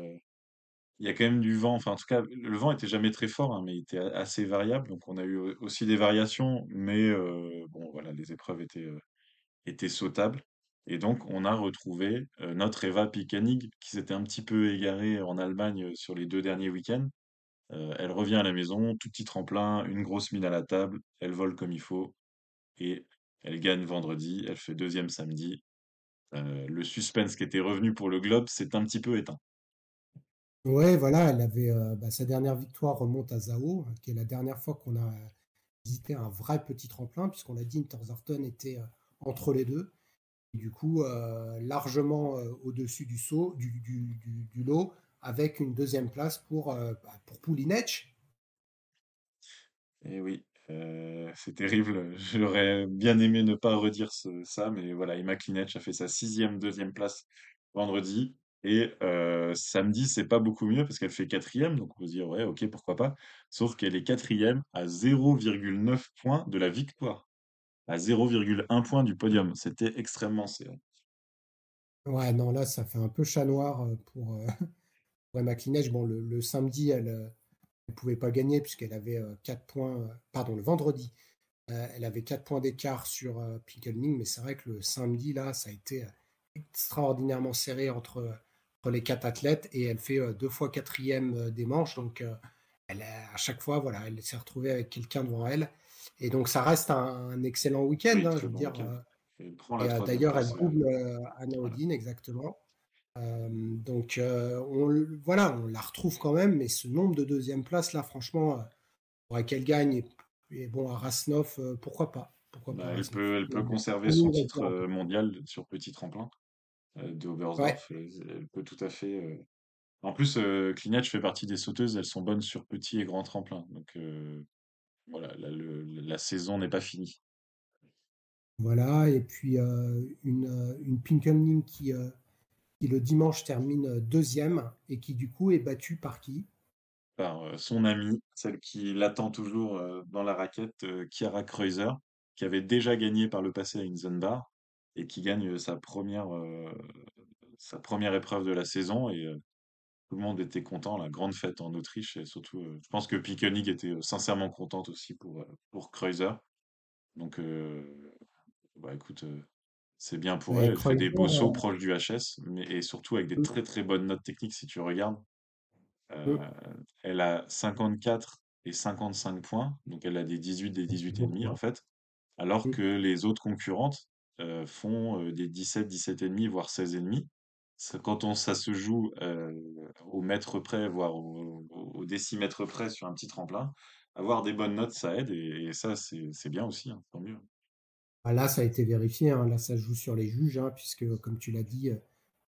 il y a quand même du vent. Enfin, en tout cas, le vent était jamais très fort, hein, mais il était assez variable. Donc, on a eu aussi des variations, mais bon, voilà, les épreuves étaient, étaient sautables. Et donc, on a retrouvé notre Eva Pikanig, qui s'était un petit peu égarée en Allemagne sur les deux derniers week-ends. elle revient à la maison, tout petit tremplin, une grosse mine à la table, elle vole comme il faut, et elle gagne vendredi, elle fait deuxième samedi. le suspense qui était revenu pour le Globe s'est un petit peu éteint. Ouais, voilà, elle avait bah, sa dernière victoire remonte à Zao, hein, qui est la dernière fois qu'on a visité un vrai petit tremplin, puisqu'on a dit Interzarton était entre les deux du coup euh, largement euh, au-dessus du, saut, du, du, lot, avec une deuxième place pour, euh, bah, pour Poulinec. Et oui, Euh, c'est terrible. J'aurais bien aimé ne pas redire ça, mais voilà, Emma Klinech a fait sa sixième deuxième place vendredi. Et euh, samedi, c'est pas beaucoup mieux parce qu'elle fait quatrième, donc on peut se dire, ouais, ok, pourquoi pas. Sauf qu'elle est quatrième à 0,9 points de la victoire, à 0,1 point du podium. C'était extrêmement serré. Ouais, non, là, ça fait un peu chat noir euh, pour, euh, Emma Klinech. Bon, le, le samedi, elle ne pouvait pas gagner puisqu'elle avait euh, 4 points. euh, pardon, le vendredi, euh, elle avait 4 points d'écart sur euh, Pickening, mais c'est vrai que le samedi, là, ça a été euh, extraordinairement serré entre, entre les quatre athlètes et elle fait euh, deux fois quatrième euh, des manches. Donc, euh, elle à chaque fois, voilà, elle s'est retrouvée avec quelqu'un devant elle. Et donc, ça reste un, un excellent week-end, Oui, hein, je veux bon dire. euh, euh, d'ailleurs, elle euh, double euh, Anna voilà. Odine, exactement. Euh, donc, euh, on, voilà, on la retrouve quand même, mais ce nombre de deuxième place, là, franchement, euh, faudrait qu'elle gagne. Et, et bon, à Rasnov, pourquoi pas? Pourquoi Bah, pas elle Rasnov? peut, elle peut conserver on son titre euh, mondial sur petit tremplin de Oberstdorf. Elle, elle peut tout à fait. En plus, Klinech fait partie des sauteuses. Elles sont bonnes sur petit et grand tremplin. Donc voilà, la, le- la saison n'est pas finie. voilà. Et puis, euh, une, une Pinkelning qui, euh, qui, le dimanche, termine deuxième et qui, du coup, est battue par qui? Par euh, son amie, celle qui l'attend toujours euh, dans la raquette, euh, Chiara Kreuzer, qui avait déjà gagné par le passé à Inzenbar et qui gagne euh, sa première, euh, épreuve de la saison. Et euh, Tout le monde était content, la grande fête en Autriche et surtout, euh, je pense que Pickenick était euh, sincèrement contente aussi pour, euh, pour Kreuzer. Donc, euh, bah écoute, euh, c'est bien pour elle. Elle fait des beaux sauts proches du HS, mais et surtout avec des très très bonnes notes techniques si tu regardes. Euh, elle a 54 et 55 points, donc elle a des 18, des c'est 18 et demi en fait, alors Mm. que les autres concurrentes euh, font euh, des 17, 17 et demi, voire 16 et demi. Quand on, ça se joue euh, au mètre près, voire au, décimètre près sur un petit tremplin, avoir des bonnes notes, ça aide et, et ça, c'est c'est bien aussi, hein, tant mieux. Ah, Là, ça a été vérifié. hein. Là, ça joue sur les juges, hein, puisque, comme tu l'as dit, euh,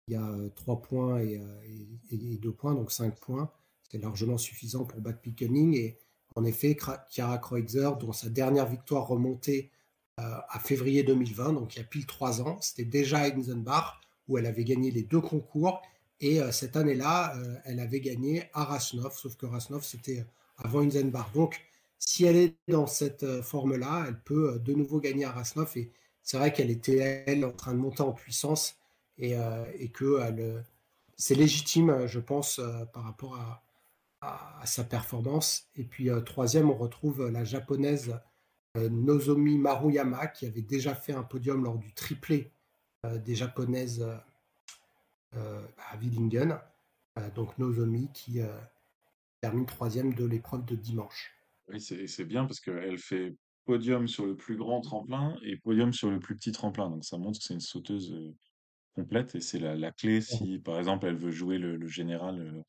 il y a euh, 3 points et, euh, et, 2 points, donc 5 points. C'est largement suffisant pour battre Pickening. Et en effet, Chiara Kreutzer, dont sa dernière victoire remontait euh, à février 2020, donc il y a pile 3 ans, c'était déjà à Inzenbach, où elle avait gagné les deux concours. Et euh, cette année-là, euh, elle avait gagné à Rasnov, sauf que Rasnov, c'était avant Inzenbach. Donc, si elle est dans cette euh, forme-là, elle peut euh, de nouveau gagner à Rasnov. Et c'est vrai qu'elle était, elle, en train de monter en puissance et, euh, que c'est légitime, je pense, par rapport à, sa performance. Et puis, troisième, on retrouve la japonaise Nozomi Maruyama, qui avait déjà fait un podium lors du triplé des japonaises à Willingen. Donc, Nozomi qui termine troisième de l'épreuve de dimanche. Oui, c'est c'est bien parce qu'elle fait podium sur le plus grand tremplin et podium sur le plus petit tremplin. Donc ça montre que c'est une sauteuse euh, complète et c'est la, la clé si, par exemple, elle veut jouer le, le général euh,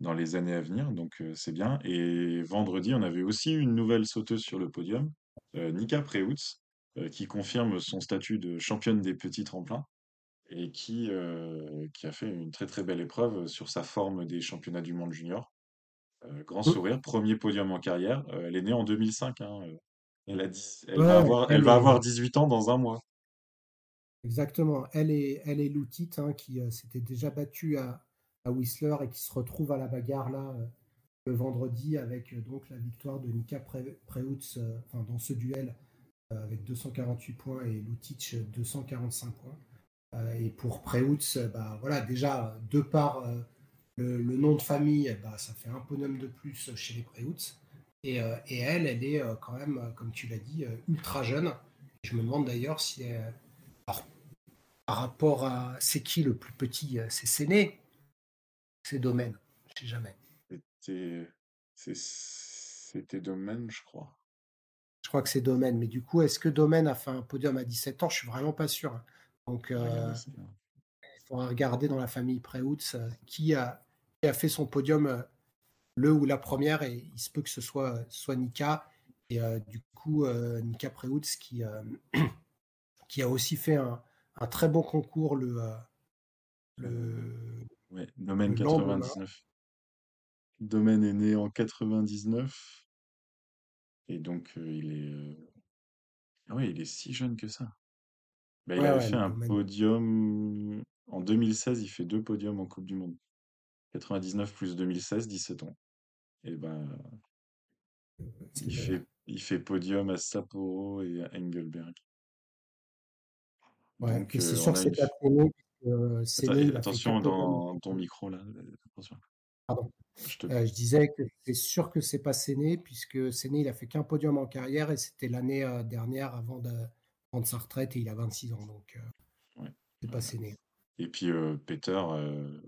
dans les années à venir. Donc euh, c'est bien. Et vendredi, on avait aussi une nouvelle sauteuse sur le podium, euh, Nika Preutz, euh, qui confirme son statut de championne des petits tremplins et qui, euh, qui a fait une très très belle épreuve sur sa forme des championnats du monde junior. Euh, grand sourire, premier podium en carrière. Euh, elle est née en 2005. hein, euh, elle a 10 elle va avoir, elle elle va est avoir 18 ans dans un mois. exactement. Elle est, elle est Loutit, hein, qui euh, s'était déjà battue à, à Whistler et qui se retrouve à la bagarre là le vendredi avec donc la victoire de Nika Pre- Preutz enfin, dans ce duel avec 248 points et Lutic euh, 245 points. Et pour Preutz, bah, voilà, déjà, de par le, le nom de famille, bah, ça fait un podium de plus chez les Preutz. Et, euh, et elle, elle est euh, quand même, euh, comme tu l'as dit, ultra jeune. Je me demande d'ailleurs si, elle- alors, par rapport à c'est qui le plus petit, c'est Séné, c'est Domaine, je sais jamais. C'était, domaine, je crois. Je crois que c'est Domaine, mais du coup, est-ce que Domaine a fait un podium à 17 ans? Je suis vraiment pas sûr. Donc, euh, il faudra regarder dans la famille euh, qui, a, a fait son podium euh, le ou la première, et il se peut que ce soit, soit Nika. Et euh, du coup, euh, Nika Preutz qui, euh, qui a aussi fait un, un très bon concours le, euh, le, Ouais, domaine le lendemain. 99. Domaine est né en 99. Et donc, il est. Ah ouais, il est si jeune que ça. Bah, il Ouais, avait ouais, fait un domaine. podium. En 2016, il fait deux podiums en Coupe du Monde. 99 plus 2016, 17 ans. Et ben, il fait, il fait podium à Sapporo et à Engelberg. Ouais, c'est euh, que a c'est une. pas Séné, puisque Attends, attention dans ton micro là. Attention. Pardon. Je te... Euh, je disais que c'est sûr que c'est pas Séné, puisque Séné, il a fait qu'un podium en carrière et c'était l'année euh, dernière avant de prendre sa retraite et il a 26 ans. Donc, euh, Ouais. c'est pas Séné. Et puis euh, Peter, euh,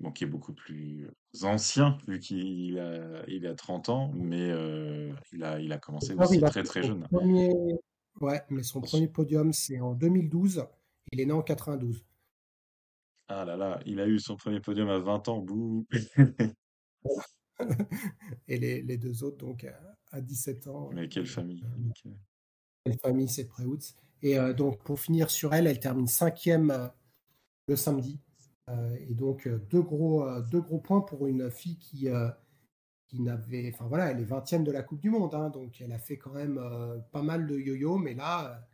bon, qui est beaucoup plus ancien, vu qu'il a, il a 30 ans, mais euh, il a, il a commencé aussi il a très très jeune. premier... Ouais, mais son premier podium, c'est en 2012. Il est né en 92. Ah là là, il a eu son premier podium à 20 ans, bouh et les, les deux autres, donc, à, à 17 ans. Mais quelle famille. Euh, quelle- Quelle famille, c'est Préouts. Et euh, donc, pour finir sur elle, elle termine cinquième euh, le samedi. Euh, et donc, euh, deux gros, euh, deux gros points pour une fille qui, qui n'avait. Enfin, voilà, elle est 20e de la Coupe du Monde. hein, donc, elle a fait quand même pas mal de yo-yo. Mais là,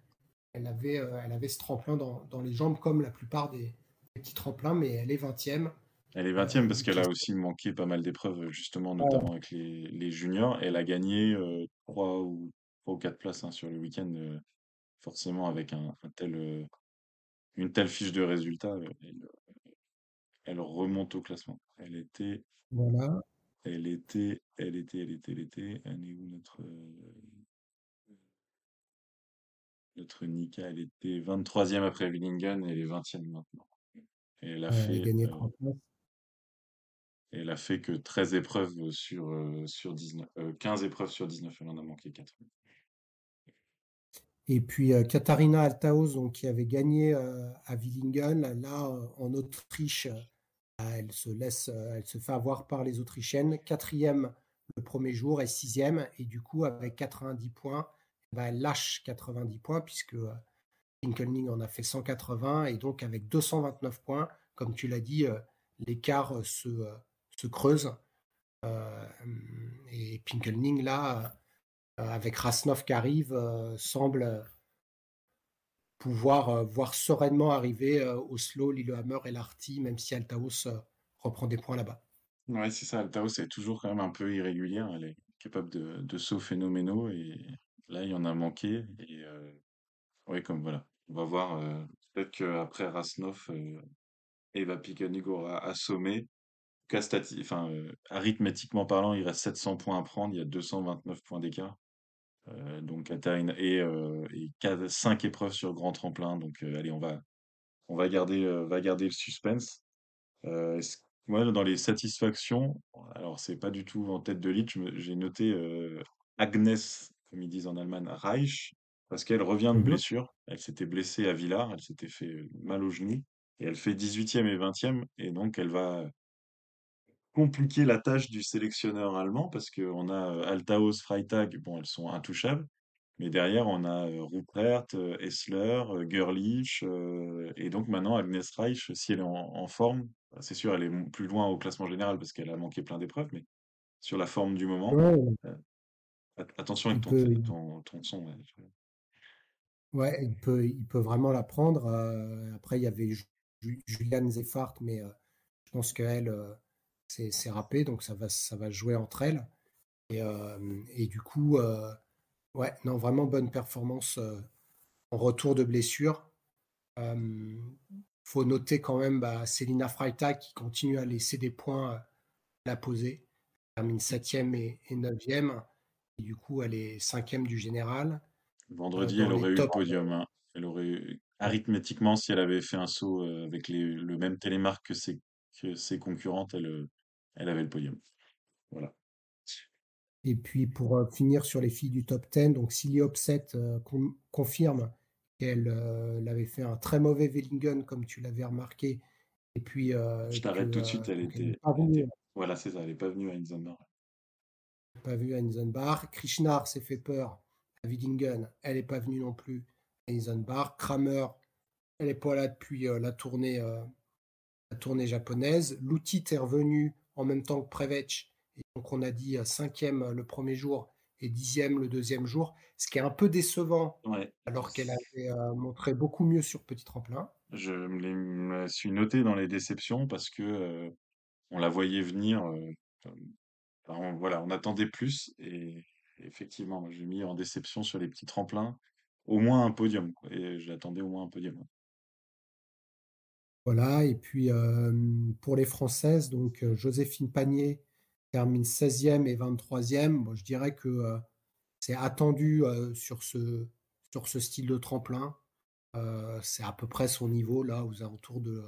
elle, avait, elle avait ce tremplin dans, dans les jambes, comme la plupart des, des petits tremplins. Mais elle est 20e. Elle est 20e parce qu'elle a aussi manqué pas mal d'épreuves, justement, notamment avec les, les juniors. Elle a gagné euh, 3 ou, trois ou 4 places hein, sur le week-end, euh, forcément avec un, un tel, euh, une telle fiche de résultats, elle, elle remonte au classement. Elle était, Voilà. elle était, elle était, elle était, elle était, elle est où notre, euh, notre Nika, elle était 23e après Willingen et elle est 20e maintenant. Et elle a Ouais, elle a fait, euh, 3 places. et elle a fait que 13 épreuves sur, euh, sur 19, euh, 15 épreuves sur 19, elle en a manqué 4. Et puis euh, Katharina Althaus, donc, qui avait gagné à Willingen, là en Autriche, elle se laisse, euh, elle se fait avoir par les Autrichiennes. Quatrième le premier jour et sixième, et du coup avec 90 points, eh ben, elle lâche 90 points puisque euh, Pinkelning en a fait 180 et donc avec 229 points, comme tu l'as dit, euh, l'écart euh, se, euh, se creuse. Euh, et Pinkelning là euh, avec Rasnov qui arrive, euh, semble euh, pouvoir euh, voir sereinement arriver euh, Oslo, Lillehammer et Larty, même si Altaos euh, reprend des points là-bas. Ouais, c'est ça, Altaos est toujours quand même un peu irrégulière, elle est capable de, de sauts phénoménaux et là il y en a manqué et comme voilà, on va voir peut-être qu'après Rasnov, Eva Picanig aura assommé. Enfin, arithmétiquement parlant, il reste 700 points à prendre, il y a 229 points d'écart. Euh, donc Katharine et, euh, et 5 épreuves sur grand tremplin. Donc euh, allez, on va on va garder euh, va garder le suspense. Moi, dans les satisfactions, alors c'est pas du tout en tête de liste, j'ai noté Agnes, comme ils disent en Allemagne, Reich, parce qu'elle revient de Mhm. blessure. Elle s'était blessée à Villars, elle s'était fait mal au genou, et elle fait 18e et 20e, et donc elle va compliquer la tâche du sélectionneur allemand, parce qu'on a euh, Althaus, Freitag, bon, elles sont intouchables, mais derrière, on a euh, Ruppert, euh, Essler, Görlich, et donc maintenant Agnes Reich, si elle est en, en forme, c'est sûr, elle est plus loin au classement général parce qu'elle a manqué plein d'épreuves, mais sur la forme du moment, Ouais, euh, at- attention avec ton, peut, ton, ton son. ouais. ouais, il peut, il peut vraiment la prendre. Euh, après, il y avait Ju- Ju- Juliane Zeffart, mais euh, je pense qu'elle, c'est râpé, donc ça va, ça va jouer entre elles. Et, euh, et du coup, euh, ouais, non, vraiment bonne performance euh, en retour de blessure. Euh, faut noter quand même bah, Célina Freitag qui continue à laisser des points à la poser. Elle termine 7e et, et 9e. Et du coup, elle est 5e du général. Vendredi, elle aurait eu le podium. hein. Elle aurait, arithmétiquement, si elle avait fait un saut avec les, le même télémarque que ses, que ses concurrentes, elle, elle avait le podium. Voilà. Et puis pour euh, finir sur les filles du top 10, donc Silly Opset euh, con- confirme qu'elle euh, avait fait un très mauvais Wellingen, comme tu l'avais remarqué. Et puis, euh, Je t'arrête tout de suite, elle était, pas elle venue était- Voilà, c'est ça, elle n'est pas venue à Inzambar. pas vue à Eisenbach. Krishnar s'est fait peur à Widingen. Elle n'est pas venue non plus à Eisenbach. Kramer, elle n'est pas là depuis euh, la, tournée, euh, la tournée japonaise. Loutit est revenu en même temps que Prevec. Et donc, on a dit euh, cinquième euh, le premier jour et dixième le deuxième jour, ce qui est un peu décevant Ouais. alors qu'elle avait euh, montré beaucoup mieux sur petit tremplin. Je me, suis noté dans les déceptions parce que euh, on la voyait venir. euh, enfin, on- voilà, on attendait plus et effectivement, j'ai mis en déception sur les petits tremplins au moins un podium. quoi, et j'attendais au moins un podium. Voilà, et puis pour les Françaises, donc Joséphine Panier termine 16e et 23e. Moi, je dirais que c'est attendu sur, ce, sur ce style de tremplin. C'est à peu près son niveau, là, aux alentours de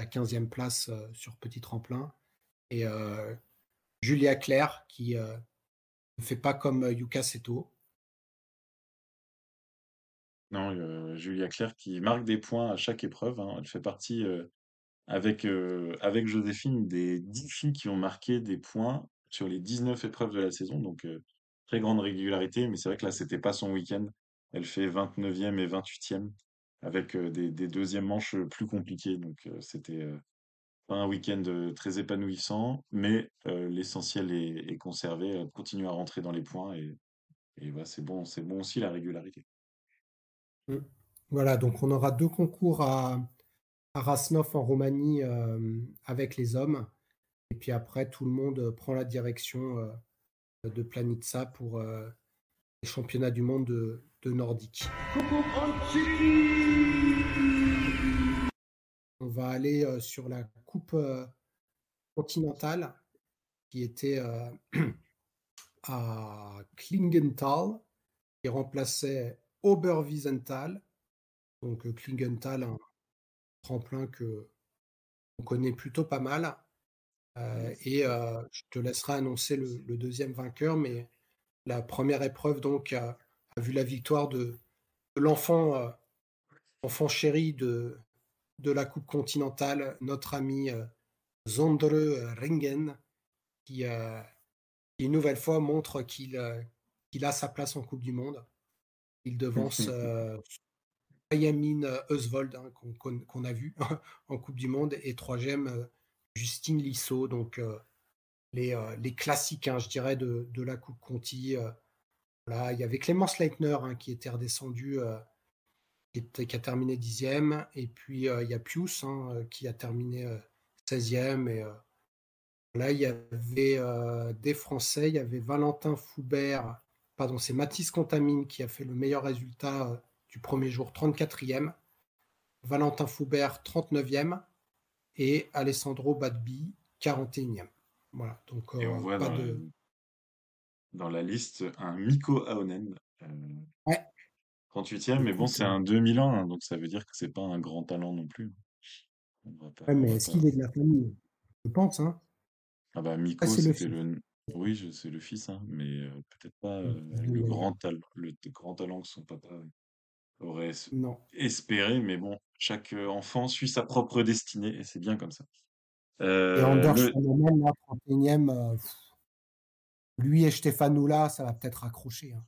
la 15e place sur petit tremplin. Et Julia Claire, qui ne fait pas comme Yuka Seto. Non, Julia Claire qui marque des points à chaque épreuve. hein. Elle fait partie euh, avec, euh, avec Joséphine des 10 filles qui ont marqué des points sur les 19 épreuves de la saison. Donc, euh, très grande régularité. Mais c'est vrai que là, c'était pas son week-end. Elle fait 29e et 28e avec des, deuxièmes manches plus compliquées. Donc, euh, c'était pas un week-end très épanouissant. Mais l'essentiel est, conservé. Elle continue à rentrer dans les points. Et, et voilà, c'est bon, c'est bon aussi la régularité. Mm. Voilà, donc on aura deux concours à, Rasnov en Roumanie euh, avec les hommes. Et puis après, tout le monde euh, prend la direction euh, de Planitza pour les championnats du monde de, de nordique. On va aller sur la coupe continentale qui était à Klingenthal, qui remplaçait Oberwiesenthal. Donc euh, Klingenthal, un tremplin que on connaît plutôt pas mal. Euh, et euh, je te laisserai annoncer le, le deuxième vainqueur, mais la première épreuve donc a, a vu la victoire de, de l'enfant euh, enfant chéri de, de la Coupe continentale, notre ami Zondre Ringen, qui, qui, une nouvelle fois montre qu'il qu'il a sa place en Coupe du Monde. Il devance euh, Yamin Oswald, hein, qu'on a vu en Coupe du Monde, et troisième, euh, Justine Lissot. Donc, euh, les, euh, les classiques, hein, je dirais, de, de la Coupe Conti. euh, voilà, il y avait Clémence Leitner hein, qui était redescendu, euh, qui, était- qui a terminé dixième. Et puis, euh, il y a Pius hein, euh, qui a terminé euh, 16e. Et euh, là, il y avait euh, des Français. Il y avait Valentin Foubert. Pardon, c'est Mathis Contamine qui a fait le meilleur résultat euh, du premier jour, 34e. Valentin Foubert, 39e. Et Alessandro Badbi, 41e. Voilà, donc Et on euh, voit pas dans, de. dans la liste un Mikko Ahonen, euh, Ouais, 38e, mais bon, c'est un 2001, hein, donc ça veut dire que c'est pas un grand talent non plus. Pas, ouais, mais est-ce qu'il est de la famille? Je pense, hein. Ah bah Ah, Mikko, c'est le c'était le, oui, je- c'est le fils, hein, mais peut-être pas Mm, euh, je le grand talent, le t- grand talent que son papa aurait Non. espéré, mais bon, chaque enfant suit sa propre destinée et c'est bien comme ça. Et Anders le, là, 31e, euh, pff, lui et Stefanoula, ça va peut-être accrocher. hein,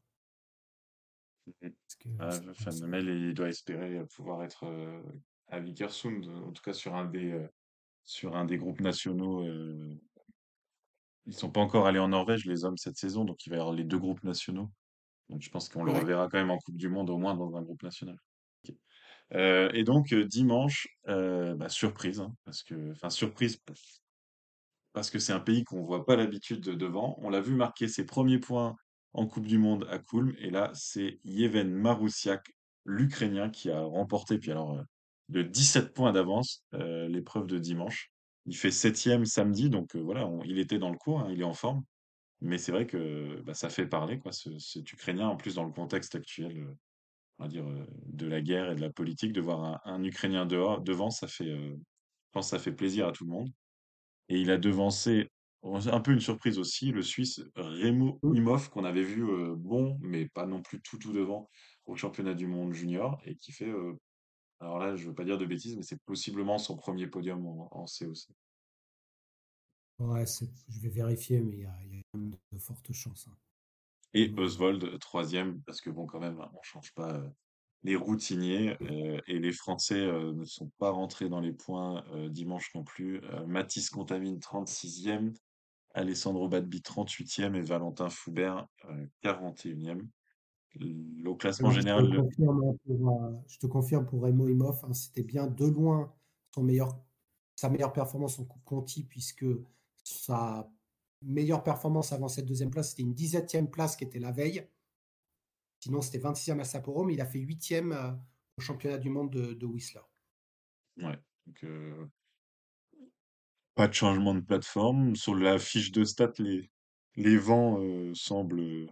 parce que Ah, de Mel, il doit espérer pouvoir être à Vikersund, en tout cas sur un des, sur un des groupes nationaux. Ils sont pas encore allés en Norvège, les hommes, cette saison, donc il va y avoir les deux groupes nationaux. Donc je pense qu'on le Ouais. reverra quand même en Coupe du Monde, au moins dans un groupe national. Ok. Euh, et donc euh, dimanche, euh, bah, surprise, hein, parce que, enfin surprise, parce que c'est un pays qu'on voit pas l'habitude de devant. On l'a vu marquer ses premiers points en Coupe du Monde à Kulm, et là, c'est Yeven Maroussiak, l'Ukrainien, qui a remporté, puis alors, euh, de 17 points d'avance, euh, l'épreuve de dimanche. Il fait septième samedi, donc euh, voilà, on- il était dans le coup, hein, il est en forme. Mais c'est vrai que bah, ça fait parler, quoi, ce, cet Ukrainien, en plus dans le contexte actuel, euh, on va dire, euh, de la guerre et de la politique, de voir un, un Ukrainien dehors, devant, ça fait, euh, je pense que ça fait plaisir à tout le monde. Et il a devancé, un peu une surprise aussi, le Suisse Remo Mm. Imhoff, qu'on avait vu euh, bon, mais pas non plus tout tout devant au championnat du monde junior, et qui fait, euh, alors là, je veux pas dire de bêtises, mais c'est possiblement son premier podium en, en COC. Ouais, c'est- je vais vérifier, mais il y a, il y a quand même de fortes chances. hein. Et Mm. Oswald, troisième, parce que bon, quand même, on change pas euh, les routiniers, euh, et les Français euh, ne sont pas rentrés dans les points euh, dimanche non plus. Euh, Mathis Contamine, 36e, Alessandro Badbi 38e et Valentin Foubert 41e. Au classement Alors, je te général, confirme hein, pour, euh, je te confirme pour Remo Imhoff, hein, c'était bien de loin son meilleur, sa meilleure performance en Coupe Conti, puisque sa meilleure performance avant cette deuxième place, c'était une 17e place qui était la veille. Sinon, c'était 26e à Sapporo, mais il a fait 8e euh, au championnat du monde de, de Whistler. ouais, donc, euh, pas de changement de plateforme. Sur la fiche de stats, les, les vents euh, semblent,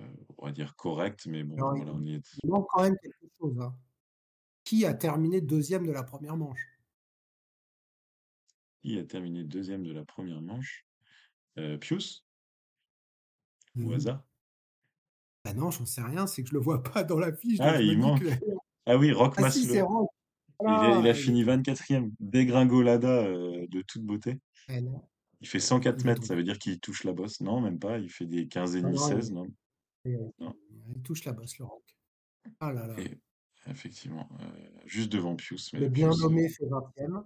euh, on va dire, corrects, mais bon, Alors, voilà, on y est. Il manque quand même quelque chose. hein. Qui a terminé deuxième de la première manche? Qui a terminé deuxième de la première manche? Euh, Pius, au Mhm. hasard? Bah non, j'en sais rien, c'est que je le vois pas dans la fiche. donc Ah, je me il manque. que- Ah oui, Rock Ah si, Rock. Il a, il a Ah, fini 24e. Dégringolada euh, de toute beauté. eh Il fait 104 il est mètres, ça veut dire qu'il touche la bosse. Non, même pas. Il fait des 15 et Ah demi, non, 16, il- non? Il- Non. il touche la bosse, le Rock. Ah là là. Et effectivement, euh, juste devant Pius. Mais Le bien Pius, euh, nommé fait 20e.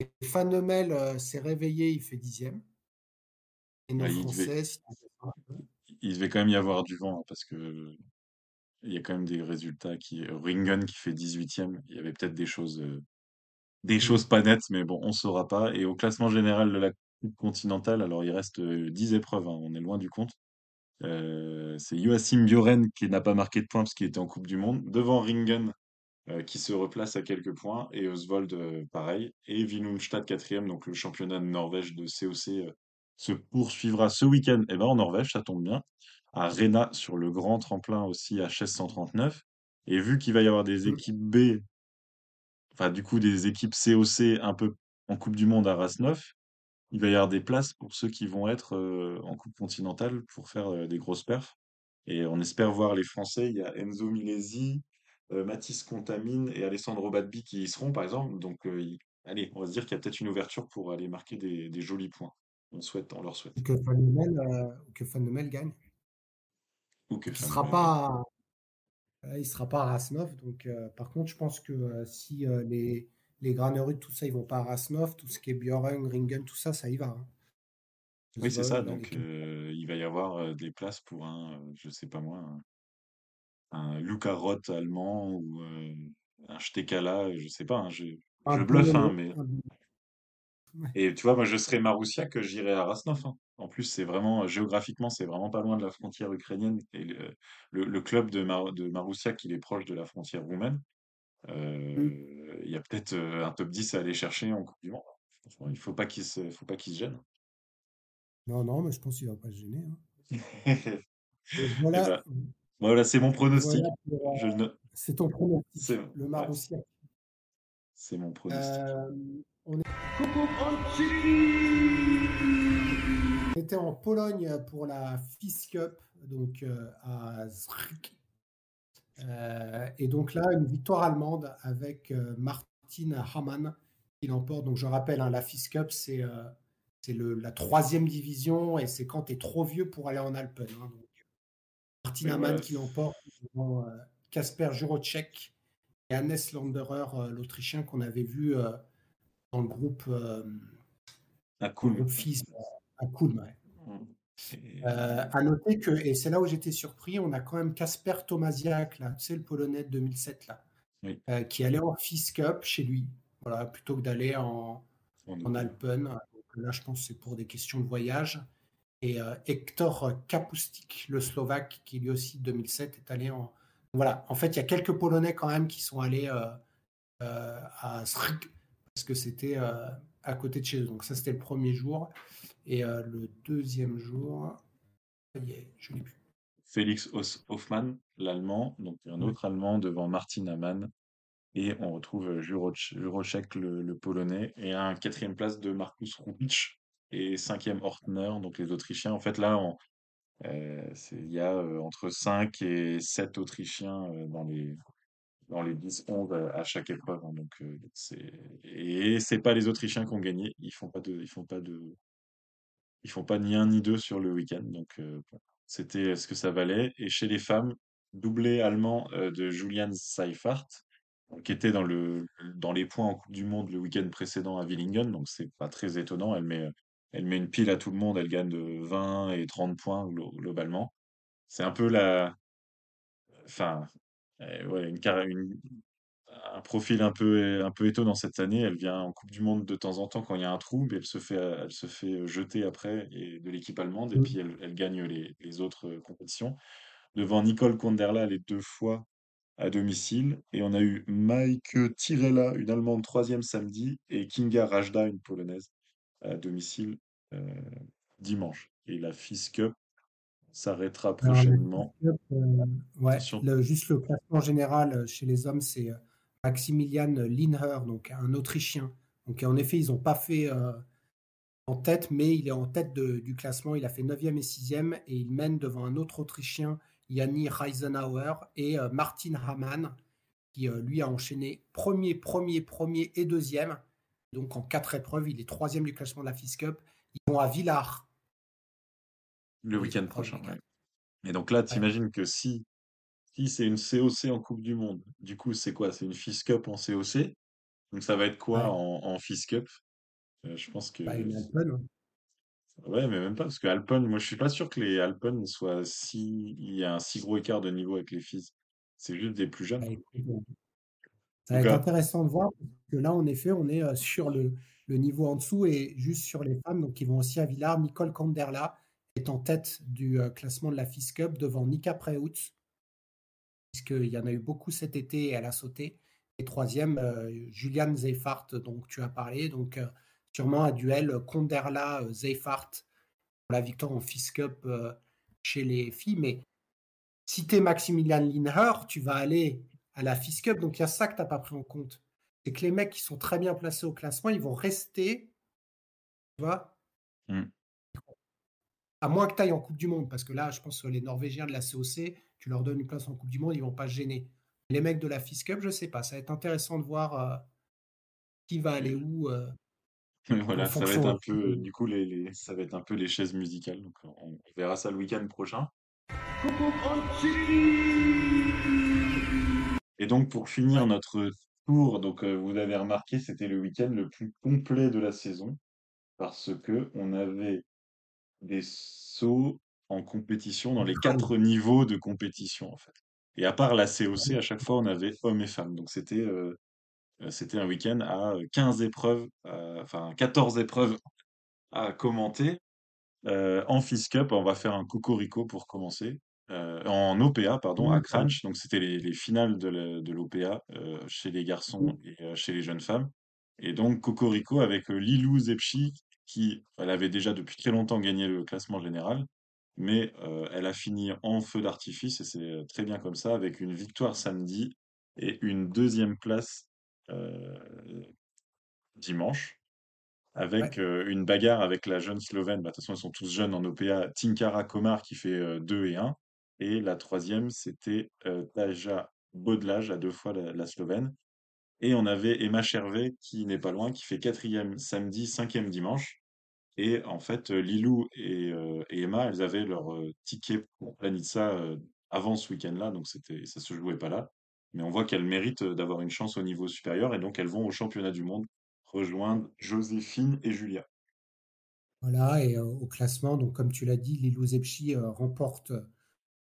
Et Fanemel euh, s'est réveillé, il fait 10e. Et nos Ouais, il devait- Français, il quand même y avoir du vent, hein, parce que il y a quand même des résultats qui. Ringen qui fait 18e. Il y avait peut-être des choses, euh, des choses pas nettes, mais bon, on saura pas. Et au classement général de la Coupe continentale, alors il reste euh, 10 épreuves, hein, on est loin du compte. Euh, c'est Joachim Bjoren qui n'a pas marqué de points parce qu'il était en Coupe du Monde, devant Ringen euh, qui se replace à quelques points, et Oswald euh, pareil, et Vinundstad quatrième, donc le championnat de Norvège de COC se poursuivra ce week-end et ben, en Norvège, ça tombe bien, à Rena sur le grand tremplin aussi à 139. Et vu qu'il va y avoir des Mm. équipes B, enfin du coup des équipes COC un peu en Coupe du Monde à Rasnov, il va y avoir des places pour ceux qui vont être euh, en Coupe continentale pour faire euh, des grosses perfs. Et on espère voir les Français. Il y a Enzo Milesi, euh, Mathis Contamine et Alessandro Badbi qui y seront, par exemple. Donc, euh, il- allez, on va se dire qu'il y a peut-être une ouverture pour aller marquer des, des jolis points. On souhaite, on leur souhaite. Ou que Fanemel, gagne. Ou que Il Fan- sera pas, il sera pas à Rasnov. Donc, par contre, je pense que si les, les Granerud, tout ça, ils vont pas à Rasnov, tout ce qui est Björn, Ringen, tout ça, ça y va. hein. Oui, c'est ça. Donc, euh, il va y avoir euh, des places pour un, euh, je sais pas moi, un, un Luca Roth allemand ou euh, un Stekala, je sais pas. hein, je, je bluffe, hein, mais. Ouais. Et tu vois, moi, je serais Marussia que j'irais à Rasnov. hein. En plus, c'est vraiment, géographiquement, c'est vraiment pas loin de la frontière ukrainienne. Et le, le- le club de, Mar de Marussia, qui est proche de la frontière roumaine, Mm. euh, il y a peut-être euh, un top 10 à aller chercher en Coupe du Monde. Franchement, il faut pas qu'il se, faut pas qu'il se gêne. Non, non, mais je pense qu'il va pas se gêner. hein. Et Et voilà, ben, voilà, c'est mon pronostic. voilà pour, euh, c'est ton pronostic, C'est le ouais, Marussia. c'est mon pronostic. Euh, on était en Pologne pour la FIS Cup, donc euh, à Zurich. Euh, et donc là, une victoire allemande avec euh, Martin Hamann qui l'emporte. Donc je rappelle, hein, la FIS Cup, c'est euh, la troisième division et c'est quand tu es trop vieux pour aller en Alpen. hein. donc, Martin Mais Hamann qui l'emporte devant euh, Kasper Jurocek et Hannes Landerer, l'Autrichien qu'on avait vu dans le groupe, cool. à Kulm. ouais. Et- Euh, à noter que, et c'est là où j'étais surpris, on a quand même Kasper Tomasiak, là, tu sais, le Polonais de 2007, là, Oui. euh, qui allait en FIS Cup chez lui, voilà, plutôt que d'aller en, en en Alpen. Donc là, je pense que c'est pour des questions de voyage. Et euh, Hector Kapustik, le Slovaque, qui lui aussi, 2007, est allé en. Voilà, en fait, il y a quelques Polonais quand même qui sont allés euh, euh, à Zurich, parce que c'était euh, à côté de chez eux. Donc ça, c'était le premier jour. Et euh, le deuxième jour, ça y est, je l'ai plus. Félix Hoffmann, l'allemand, donc un autre allemand devant Martin Hamann. Et on retrouve euh, Juroc- Jurocek, le, le polonais, et un quatrième place de Markus Rupic et cinquième Hortner, donc les Autrichiens. En fait, là, on- euh, il y a euh, entre 5 et 7 Autrichiens euh, dans les, dans les 10-11 à, à chaque épreuve. hein. donc, c'est, et c'est pas les Autrichiens qui ont gagné. Ils font pas de, ils font pas de, ils font pas ni un ni deux sur le week-end. Donc, c'était ce que ça valait. Et chez les femmes, doublé allemand de Julian Seifert, qui était dans, le, dans les points en Coupe du Monde le week-end précédent à Willingen. Donc, c'est pas très étonnant. Elle met elle met une pile à tout le monde, elle gagne de 20 et 30 points glo- globalement. C'est un peu la, enfin, euh, ouais, une, une- un profil un peu, un peu étonnant cette année. Elle vient en Coupe du Monde de temps en temps quand il y a un trou, mais elle se fait, elle se fait jeter après et, de l'équipe allemande et Mm. puis elle, elle gagne les, les autres euh, compétitions. Devant Nicole Konderla, les deux fois à domicile. Et on a eu Maike Tirela, une Allemande, troisième samedi, et Kinga Rajda, une Polonaise, à domicile euh, dimanche. Et la FIS Cup s'arrêtera Alors, la prochainement. Euh, ouais, le- juste le classement général euh, chez les hommes, c'est euh, Maximilian Linher, donc un Autrichien. Donc en effet, ils n'ont pas fait euh, en tête, mais il est en tête de- du classement. Il a fait 9e et 6e et il mène devant un autre Autrichien, Yanni Reisenauer, et euh, Martin Hamann, qui euh, lui a enchaîné premier, premier, premier et deuxième. Donc en quatre épreuves, il est troisième du classement de la FIS Cup. Ils vont à Villars. Le week-end prochain. ouais. Et donc là, t'imagines que si, si c'est une COC en Coupe du Monde, du coup, c'est quoi? C'est une FIS Cup en COC. Donc ça va être quoi Ouais. en, en FIS Cup? Euh, je pense que. Bah, une Alpen, hein. Ouais, mais même pas, parce que Alpen, moi je suis pas sûr que les Alpen soient si. Il y a un si gros écart de niveau avec les FIS. C'est juste des plus jeunes. Bah. Ça va être ah, intéressant de voir, parce que là, en effet, on est euh, sur le, le niveau en dessous et juste sur les femmes. Donc, ils vont aussi à Villars. Nicole Kanderla est en tête du euh, classement de la FIS Cup devant Nika Preutz, puisqu'il y en a eu beaucoup cet été et elle a sauté. Et troisième, euh, Juliane Zeifart, dont tu as parlé. Donc, euh, sûrement un duel Konderla-Zeifart pour la victoire en FIS Cup euh, chez les filles. Mais si tu es Maximilian Linher, tu vas aller à la FIS Cup. Donc il y a ça que tu n'as pas pris en compte. C'est que les mecs qui sont très bien placés au classement, ils vont rester, tu vois, hmm. à moins que tu ailles en Coupe du Monde. Parce que là, je pense que les Norvégiens de la COC, tu leur donnes une place en Coupe du Monde, ils vont pas se gêner. Les mecs de la FIS Cup, je sais pas. Ça va être intéressant de voir euh, qui va aller où. euh, voilà, ça va être un peu, du coup, les, les- ça va être un peu les chaises musicales. Donc, on, on verra ça le week-end prochain. Et donc, pour finir notre tour, donc, euh, vous avez remarqué, c'était le week-end le plus complet de la saison parce que on avait des sauts en compétition dans les quatre niveaux de compétition, en fait. Et à part la COC, à chaque fois, on avait hommes et femmes. Donc, c'était euh, euh, c'était un week-end à euh, 15 épreuves, euh, enfin 14 épreuves à commenter. Euh, en FIS Cup, on va faire un cocorico pour commencer. En OPA, pardon, à Mmh. Cranch. Donc, c'était les, les finales de l'OPA chez les garçons et euh, chez les jeunes femmes. Et donc, cocorico avec Lilou Zepchi, qui, elle avait déjà depuis très longtemps gagné le classement général, mais euh, elle a fini en feu d'artifice, et c'est euh, très bien comme ça, avec une victoire samedi et une deuxième place euh, dimanche avec Ouais. euh, une bagarre avec la jeune Slovène. Bah, de toute façon, ils sont tous jeunes en OPA. Tinkara Komar qui fait euh, 2 et 1. Et la troisième, c'était Taja Bodlaj, à deux fois la, la Slovène. Et on avait Emma Chervet, qui n'est pas loin, qui fait quatrième samedi, cinquième dimanche. Et en fait, euh, Lilou et, euh, et Emma, elles avaient leur euh, ticket pour Planitza euh, avant ce week-end-là, donc c'était, ça se jouait pas là. Mais on voit qu'elles méritent d'avoir une chance au niveau supérieur, et donc elles vont au championnat du monde rejoindre Joséphine et Julia. Voilà, et au classement, donc comme tu l'as dit, Lilou Zepchi remporte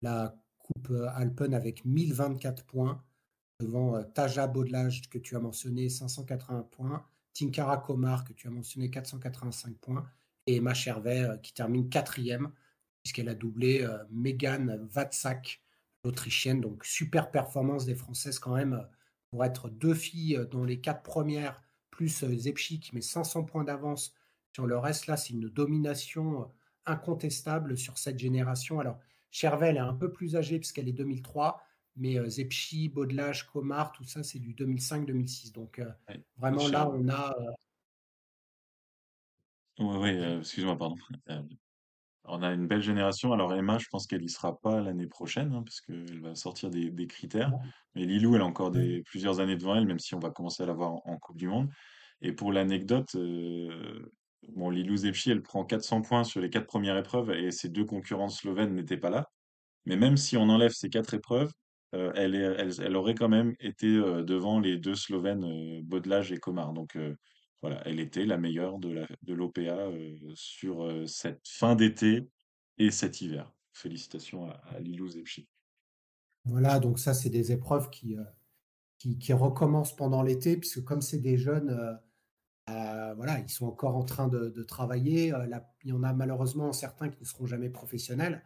la Coupe Alpen avec 1024 points devant Taja Bodlage que tu as mentionné 580 points, Tinkara Komar que tu as mentionné 485 points et Emma Chervet euh, qui termine quatrième puisqu'elle a doublé euh, Megan Vatsak, l'Autrichienne. Donc super performance des Françaises quand même euh, pour être deux filles dans les quatre premières, plus Zepchi qui met 500 points d'avance sur le reste. Là, c'est une domination incontestable sur cette génération. Alors, Chervet, elle est un peu plus âgée puisqu'elle est 2003, mais euh, Zepchi, Baudelage, Comar, tout ça, c'est du 2005-2006. Donc, euh, Ouais. vraiment, là, on a. euh, Ouais, ouais, euh, excuse-moi, pardon. Euh, on a une belle génération. Alors Emma, je pense qu'elle y sera pas l'année prochaine, hein, parce qu'elle va sortir des, des critères. Mais Lilou, elle a encore des, plusieurs années devant elle, même si on va commencer à la voir en, en Coupe du Monde. Et pour l'anecdote, euh, bon, Lilou Zepchi, elle prend 400 points sur les quatre premières épreuves et ses deux concurrentes slovènes n'étaient pas là. Mais même si on enlève ces quatre épreuves, euh, elle, est- elle, elle aurait quand même été euh, devant les deux Slovènes, euh, Bodlage et Komar. Donc, voilà, elle était la meilleure de l'OPA sur cette fin d'été et cet hiver. Félicitations à, à Lilou Zepchi. Voilà, donc ça, c'est des épreuves qui, qui, recommencent pendant l'été, puisque comme c'est des jeunes, voilà, ils sont encore en train de, travailler. il y en a malheureusement certains qui ne seront jamais professionnels.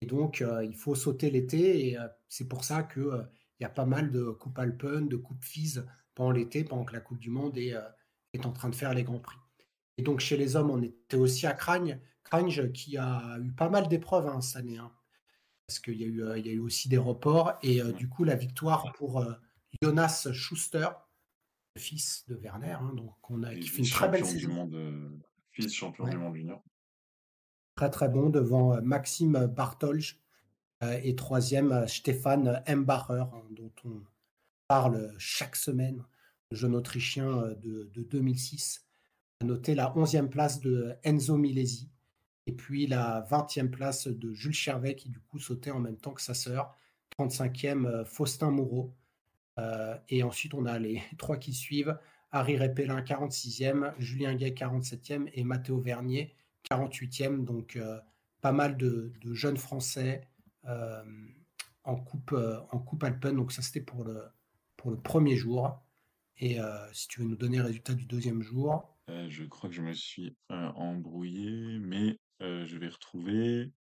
Et donc, il faut sauter l'été. Et c'est pour ça qu'il il y a pas mal de Coupe Alpen, de Coupe FIS pendant l'été, pendant que la Coupe du Monde est, est en train de faire les Grands Prix. Et donc, chez les hommes, on était aussi à Cragne. Cragne qui a eu pas mal d'épreuves hein, cette année. Hein, parce qu'il y, a eu, il y a eu aussi des reports. Et du coup, la victoire pour Jonas Schuster, le fils de Werner, hein, donc on a, qui fait une très belle saison. Monde, fils champion du monde junior. Très très bon devant Maxime Bartolj et troisième Stéphane Embacher, dont on parle chaque semaine, jeune Autrichien de, de 2006. A noté la 11e place de Enzo Milesi et puis la 20e place de Jules Chervet qui du coup sautait en même temps que sa sœur. 35e Faustin Moreau. et ensuite on a les trois qui suivent. Harry Répélin 46e, Julien Gay 47e et Mathéo Vernier 48e. Donc pas mal de, jeunes Français en coupe, en Alpen. Donc ça c'était pour le premier jour. Et si tu veux nous donner le résultat du deuxième jour. je crois que je me suis embrouillé, mais je vais retrouver.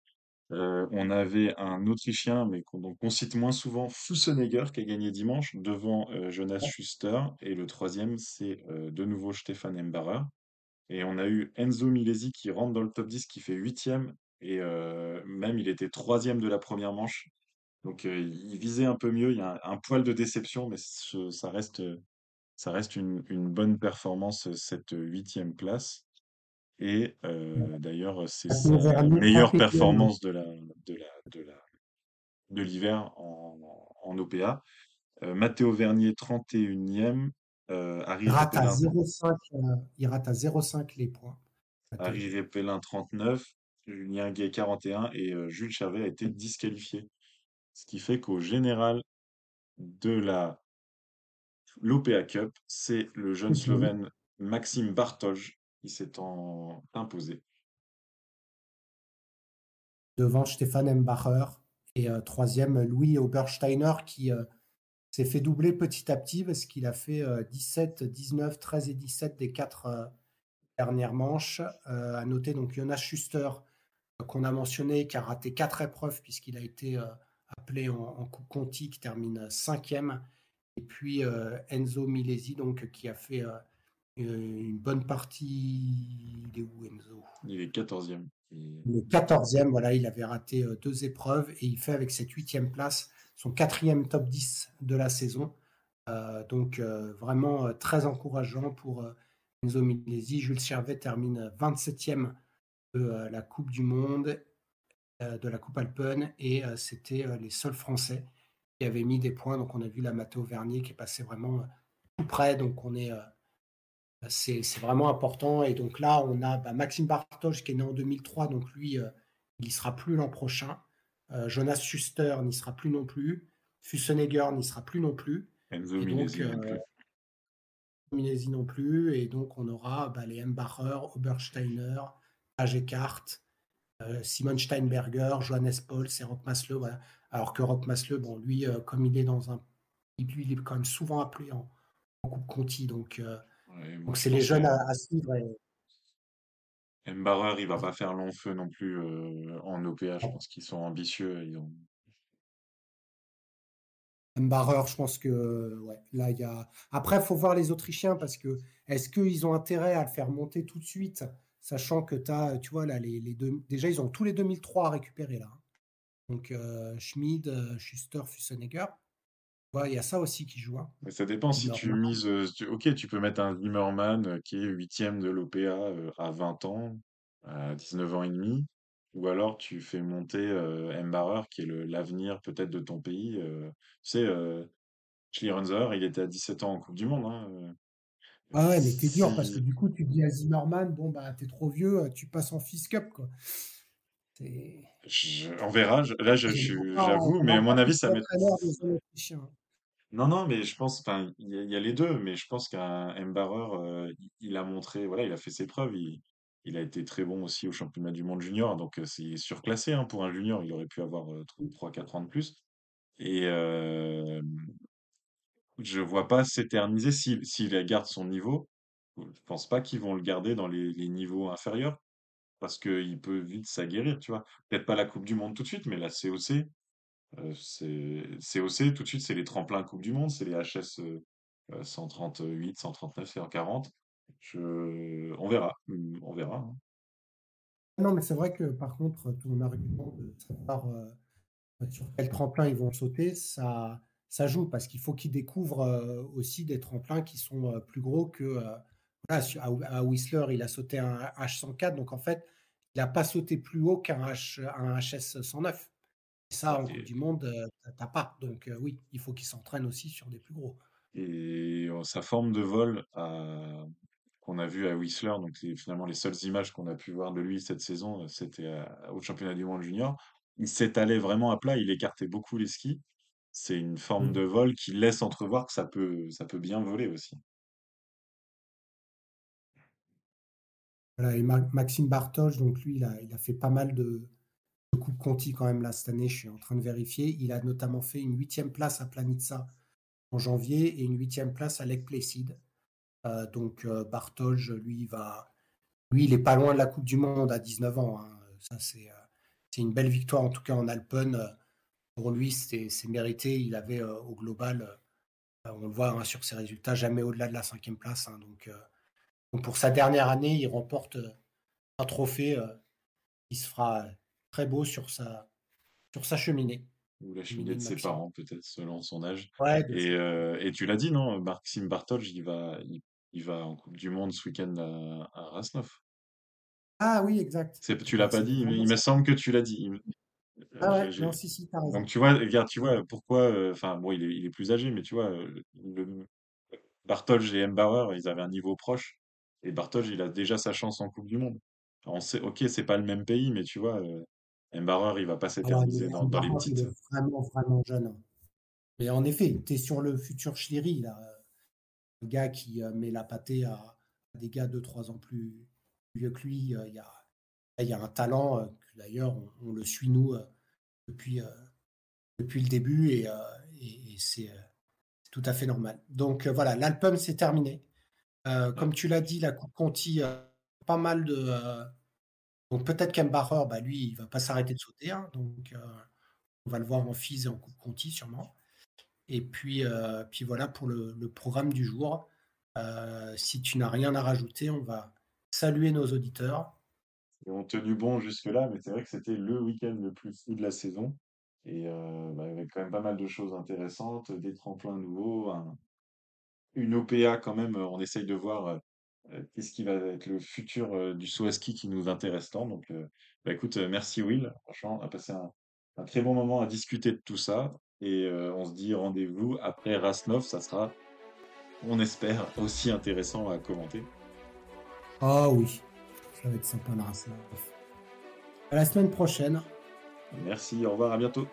on avait un Autrichien, mais qu'on on cite moins souvent, Fussenegger, qui a gagné dimanche devant Jonas Schuster. Et le troisième, c'est de nouveau Stefan Embarer. Et on a eu Enzo Milesi qui rentre dans le top 10, qui fait huitième. Et même, il était troisième de la première manche. Donc, il visait un peu mieux. Il y a un, poil de déception, mais ça reste, ça reste une, une bonne performance, cette huitième place. Et d'ailleurs, c'est sa meilleure performance de la, de la, de la, de l'hiver en, en OPA. Matteo Vernier, 31e. Euh, il, rate à 0,5, il rate à 0,5 les points. Harry Répélin, 39. Julien Gay, 41. Et Jules Chervet a été disqualifié. Ce qui fait qu'au général de la l'OPA Cup, c'est le jeune Slovène Maxime Bartoj qui s'est imposé. Devant Stéphane Embacher et euh, troisième Louis Obersteiner qui euh, s'est fait doubler petit à petit parce qu'il a fait 17, 19, 13 et 17 des quatre euh, dernières manches. à noter donc Jonas Schuster qu'on a mentionné qui a raté quatre épreuves puisqu'il a été appelé en, en, Coupe Conti qui termine cinquième. Et puis Enzo Milesi donc qui a fait une bonne partie. Il est où Enzo? Il est 14e. Le 14e, voilà, il avait raté euh, deux épreuves et il fait avec cette huitième place son quatrième top 10 de la saison. Euh, donc euh, vraiment très encourageant pour Enzo Milesi. Jules Chervet termine 27e de la Coupe du Monde, de la Coupe Alpen, et c'était les seuls Français qui avaient mis des points. Donc on a vu la Matteo Vernier qui est passé vraiment tout près. Donc on est c'est vraiment important. Et donc là, on a bah, Maxime Bartosz qui est né en 2003, donc lui, euh, il n'y sera plus l'an prochain. Euh, Jonas Schuster n'y sera plus non plus. Fussenegger n'y sera plus non plus. Enzo non plus. Minesi non plus. Et donc, on aura bah, les Embacher, Obersteiner, Agekart, euh, Simon Steinberger, Johannes Paul, et Rock Maslow. Alors que Rock Maslow, bon, lui, comme il est dans un. Lui, il est quand même souvent appelé en, Coupe Conti. Donc, donc c'est les jeunes à, suivre. Et... Mbarrer, il va pas faire long feu non plus euh, en OPA. Je pense qu'ils sont ambitieux. Ils ont... Mbarrer, je pense que ouais, là il y a. Après, il faut voir les Autrichiens parce que est-ce qu'ils ont intérêt à le faire monter tout de suite, sachant que tu as, tu vois là, les, les deux... déjà ils ont tous les 2003 à récupérer là. Donc euh, Schmid, euh, Schuster, Fussenegger il y a ça aussi qui joue. Hein. Mais ça dépend si tu mises. ok, tu peux mettre un Zimmerman qui est huitième de l'OPA à 20 ans, à 19 ans et demi, ou alors tu fais monter euh, qui est l'avenir peut-être de ton pays. tu sais, euh, il était à 17 ans en Coupe du Monde. Hein, ah ouais, mais t'es dur parce que du coup, tu dis à Zimmerman, bon, bah, t'es trop vieux, tu passes en Fist Cup, quoi. on verra. Là, j'avoue, mais à mon avis, ça met. Non, non, mais je pense, enfin, il y, a il y a les deux, mais je pense qu'un Mbarreur, euh, il a montré, voilà, il a fait ses preuves, il, il a été très bon aussi au championnat du monde junior, donc euh, c'est surclassé hein, pour un junior, il aurait pu avoir euh, 3-4 ans de plus. Et euh, je vois pas s'éterniser s'il garde son niveau. Je pense pas qu'ils vont le garder dans les, niveaux inférieurs, parce qu'il peut vite s'aguerrir, tu vois. Peut-être pas la Coupe du Monde tout de suite, mais la COC, euh, COC, tout de suite, c'est les tremplins Coupe du Monde, c'est les HS euh, euh, 138, 139 et 140. Je... On verra, on verra. hein. Non, mais c'est vrai que par contre, ton argument de savoir euh, sur quel tremplin ils vont sauter, ça, ça joue parce qu'il faut qu'ils découvrent euh, aussi des tremplins qui sont euh, plus gros que. euh, voilà, à, Whistler, il a sauté un H104, donc en fait, il n'a pas sauté plus haut qu'un H, un HS 109. Et ça, en Coupe du Monde, t'as pas. Donc oui, il faut qu'il s'entraîne aussi sur des plus gros. et euh, sa forme de vol à- qu'on a vu à Whistler, donc c'est finalement les seules images qu'on a pu voir de lui cette saison, c'était au championnat du monde junior. Il s'étalait vraiment à plat, il écartait beaucoup les skis. C'est une forme de Mm. vol qui laisse entrevoir que ça peut, ça peut bien voler aussi. Voilà, et Ma- Maxime Bartosz, donc lui, il a, il a fait pas mal de, de Coupe Conti quand même là cette année, je suis en train de vérifier. Il a notamment fait une huitième place à Planitza en janvier et une huitième place à Lake Placid. Euh, donc euh, lui, il va, lui, il est pas loin de la Coupe du Monde à 19 ans. hein. Ça, c'est euh, c'est une belle victoire, en tout cas en Alpen. Pour lui, c'est mérité. Il avait euh, au global, euh, on le voit hein, sur ses résultats, jamais au-delà de la cinquième place. hein. donc, euh, donc pour sa dernière année, il remporte un trophée qui se fera très beau sur sa, sur sa cheminée. Ou la Cheminée de de ses parents, peut-être, selon son âge. Ouais, Et, et tu l'as dit, non? Maxime Bartholj, il va, il, il va en Coupe du Monde ce week-end à, à Rasnov. Ah oui, exact. Tu l'as pas dit, mais il me semble que tu l'as dit. Euh, Ah ouais, non, si, si, t'as Donc raison. tu vois, regarde, tu vois pourquoi. euh, Enfin, bon, il est, il est plus âgé, mais tu vois, euh, le, Bartholj et Mbauer, ils avaient un niveau proche. Et Bartholj, il a déjà sa chance en Coupe du Monde. On sait, ok, c'est pas le même pays, mais tu vois, Mbauer, il va pas Ah s'éterniser dans, dans les Bartholge, il petites. est vraiment, vraiment jeune. hein. Mais en effet, tu es sur le futur Schlieri, là. Le gars qui met la pâtée à, des gars 2-3 ans plus, vieux que lui. Il y, a, il y a un talent, d'ailleurs, on, on le suit, nous, euh, depuis, euh, depuis le début, et, euh, et- et c'est tout à fait normal. Donc voilà, l'Alpum, c'est terminé. Comme tu l'as dit, la Coupe Conti, pas mal de. donc peut-être qu'Embacher, bah, lui, il va pas s'arrêter de sauter. hein, donc on va le voir en FIS et en Coupe Conti, sûrement. Et puis, euh, puis voilà pour le, le programme du jour. Euh, si tu n'as rien à rajouter, on va saluer nos auditeurs. Ils ont tenu bon jusque-là, mais c'est vrai que c'était le week-end le plus fou de la saison. Et euh, bah, avec quand même pas mal de choses intéressantes, des tremplins nouveaux, un- une OPA quand même. euh, On essaye de voir euh, euh, qu'est-ce qui va être le futur du saut qui nous intéresse tant. Donc, bah, écoute, merci Will. Franchement, on a passé un, un très bon moment à discuter de tout ça. Et on se dit rendez-vous après Rasnov. Ça sera, on espère, aussi intéressant à commenter. Ah oui, la race. À la semaine prochaine. Merci, au revoir, à bientôt.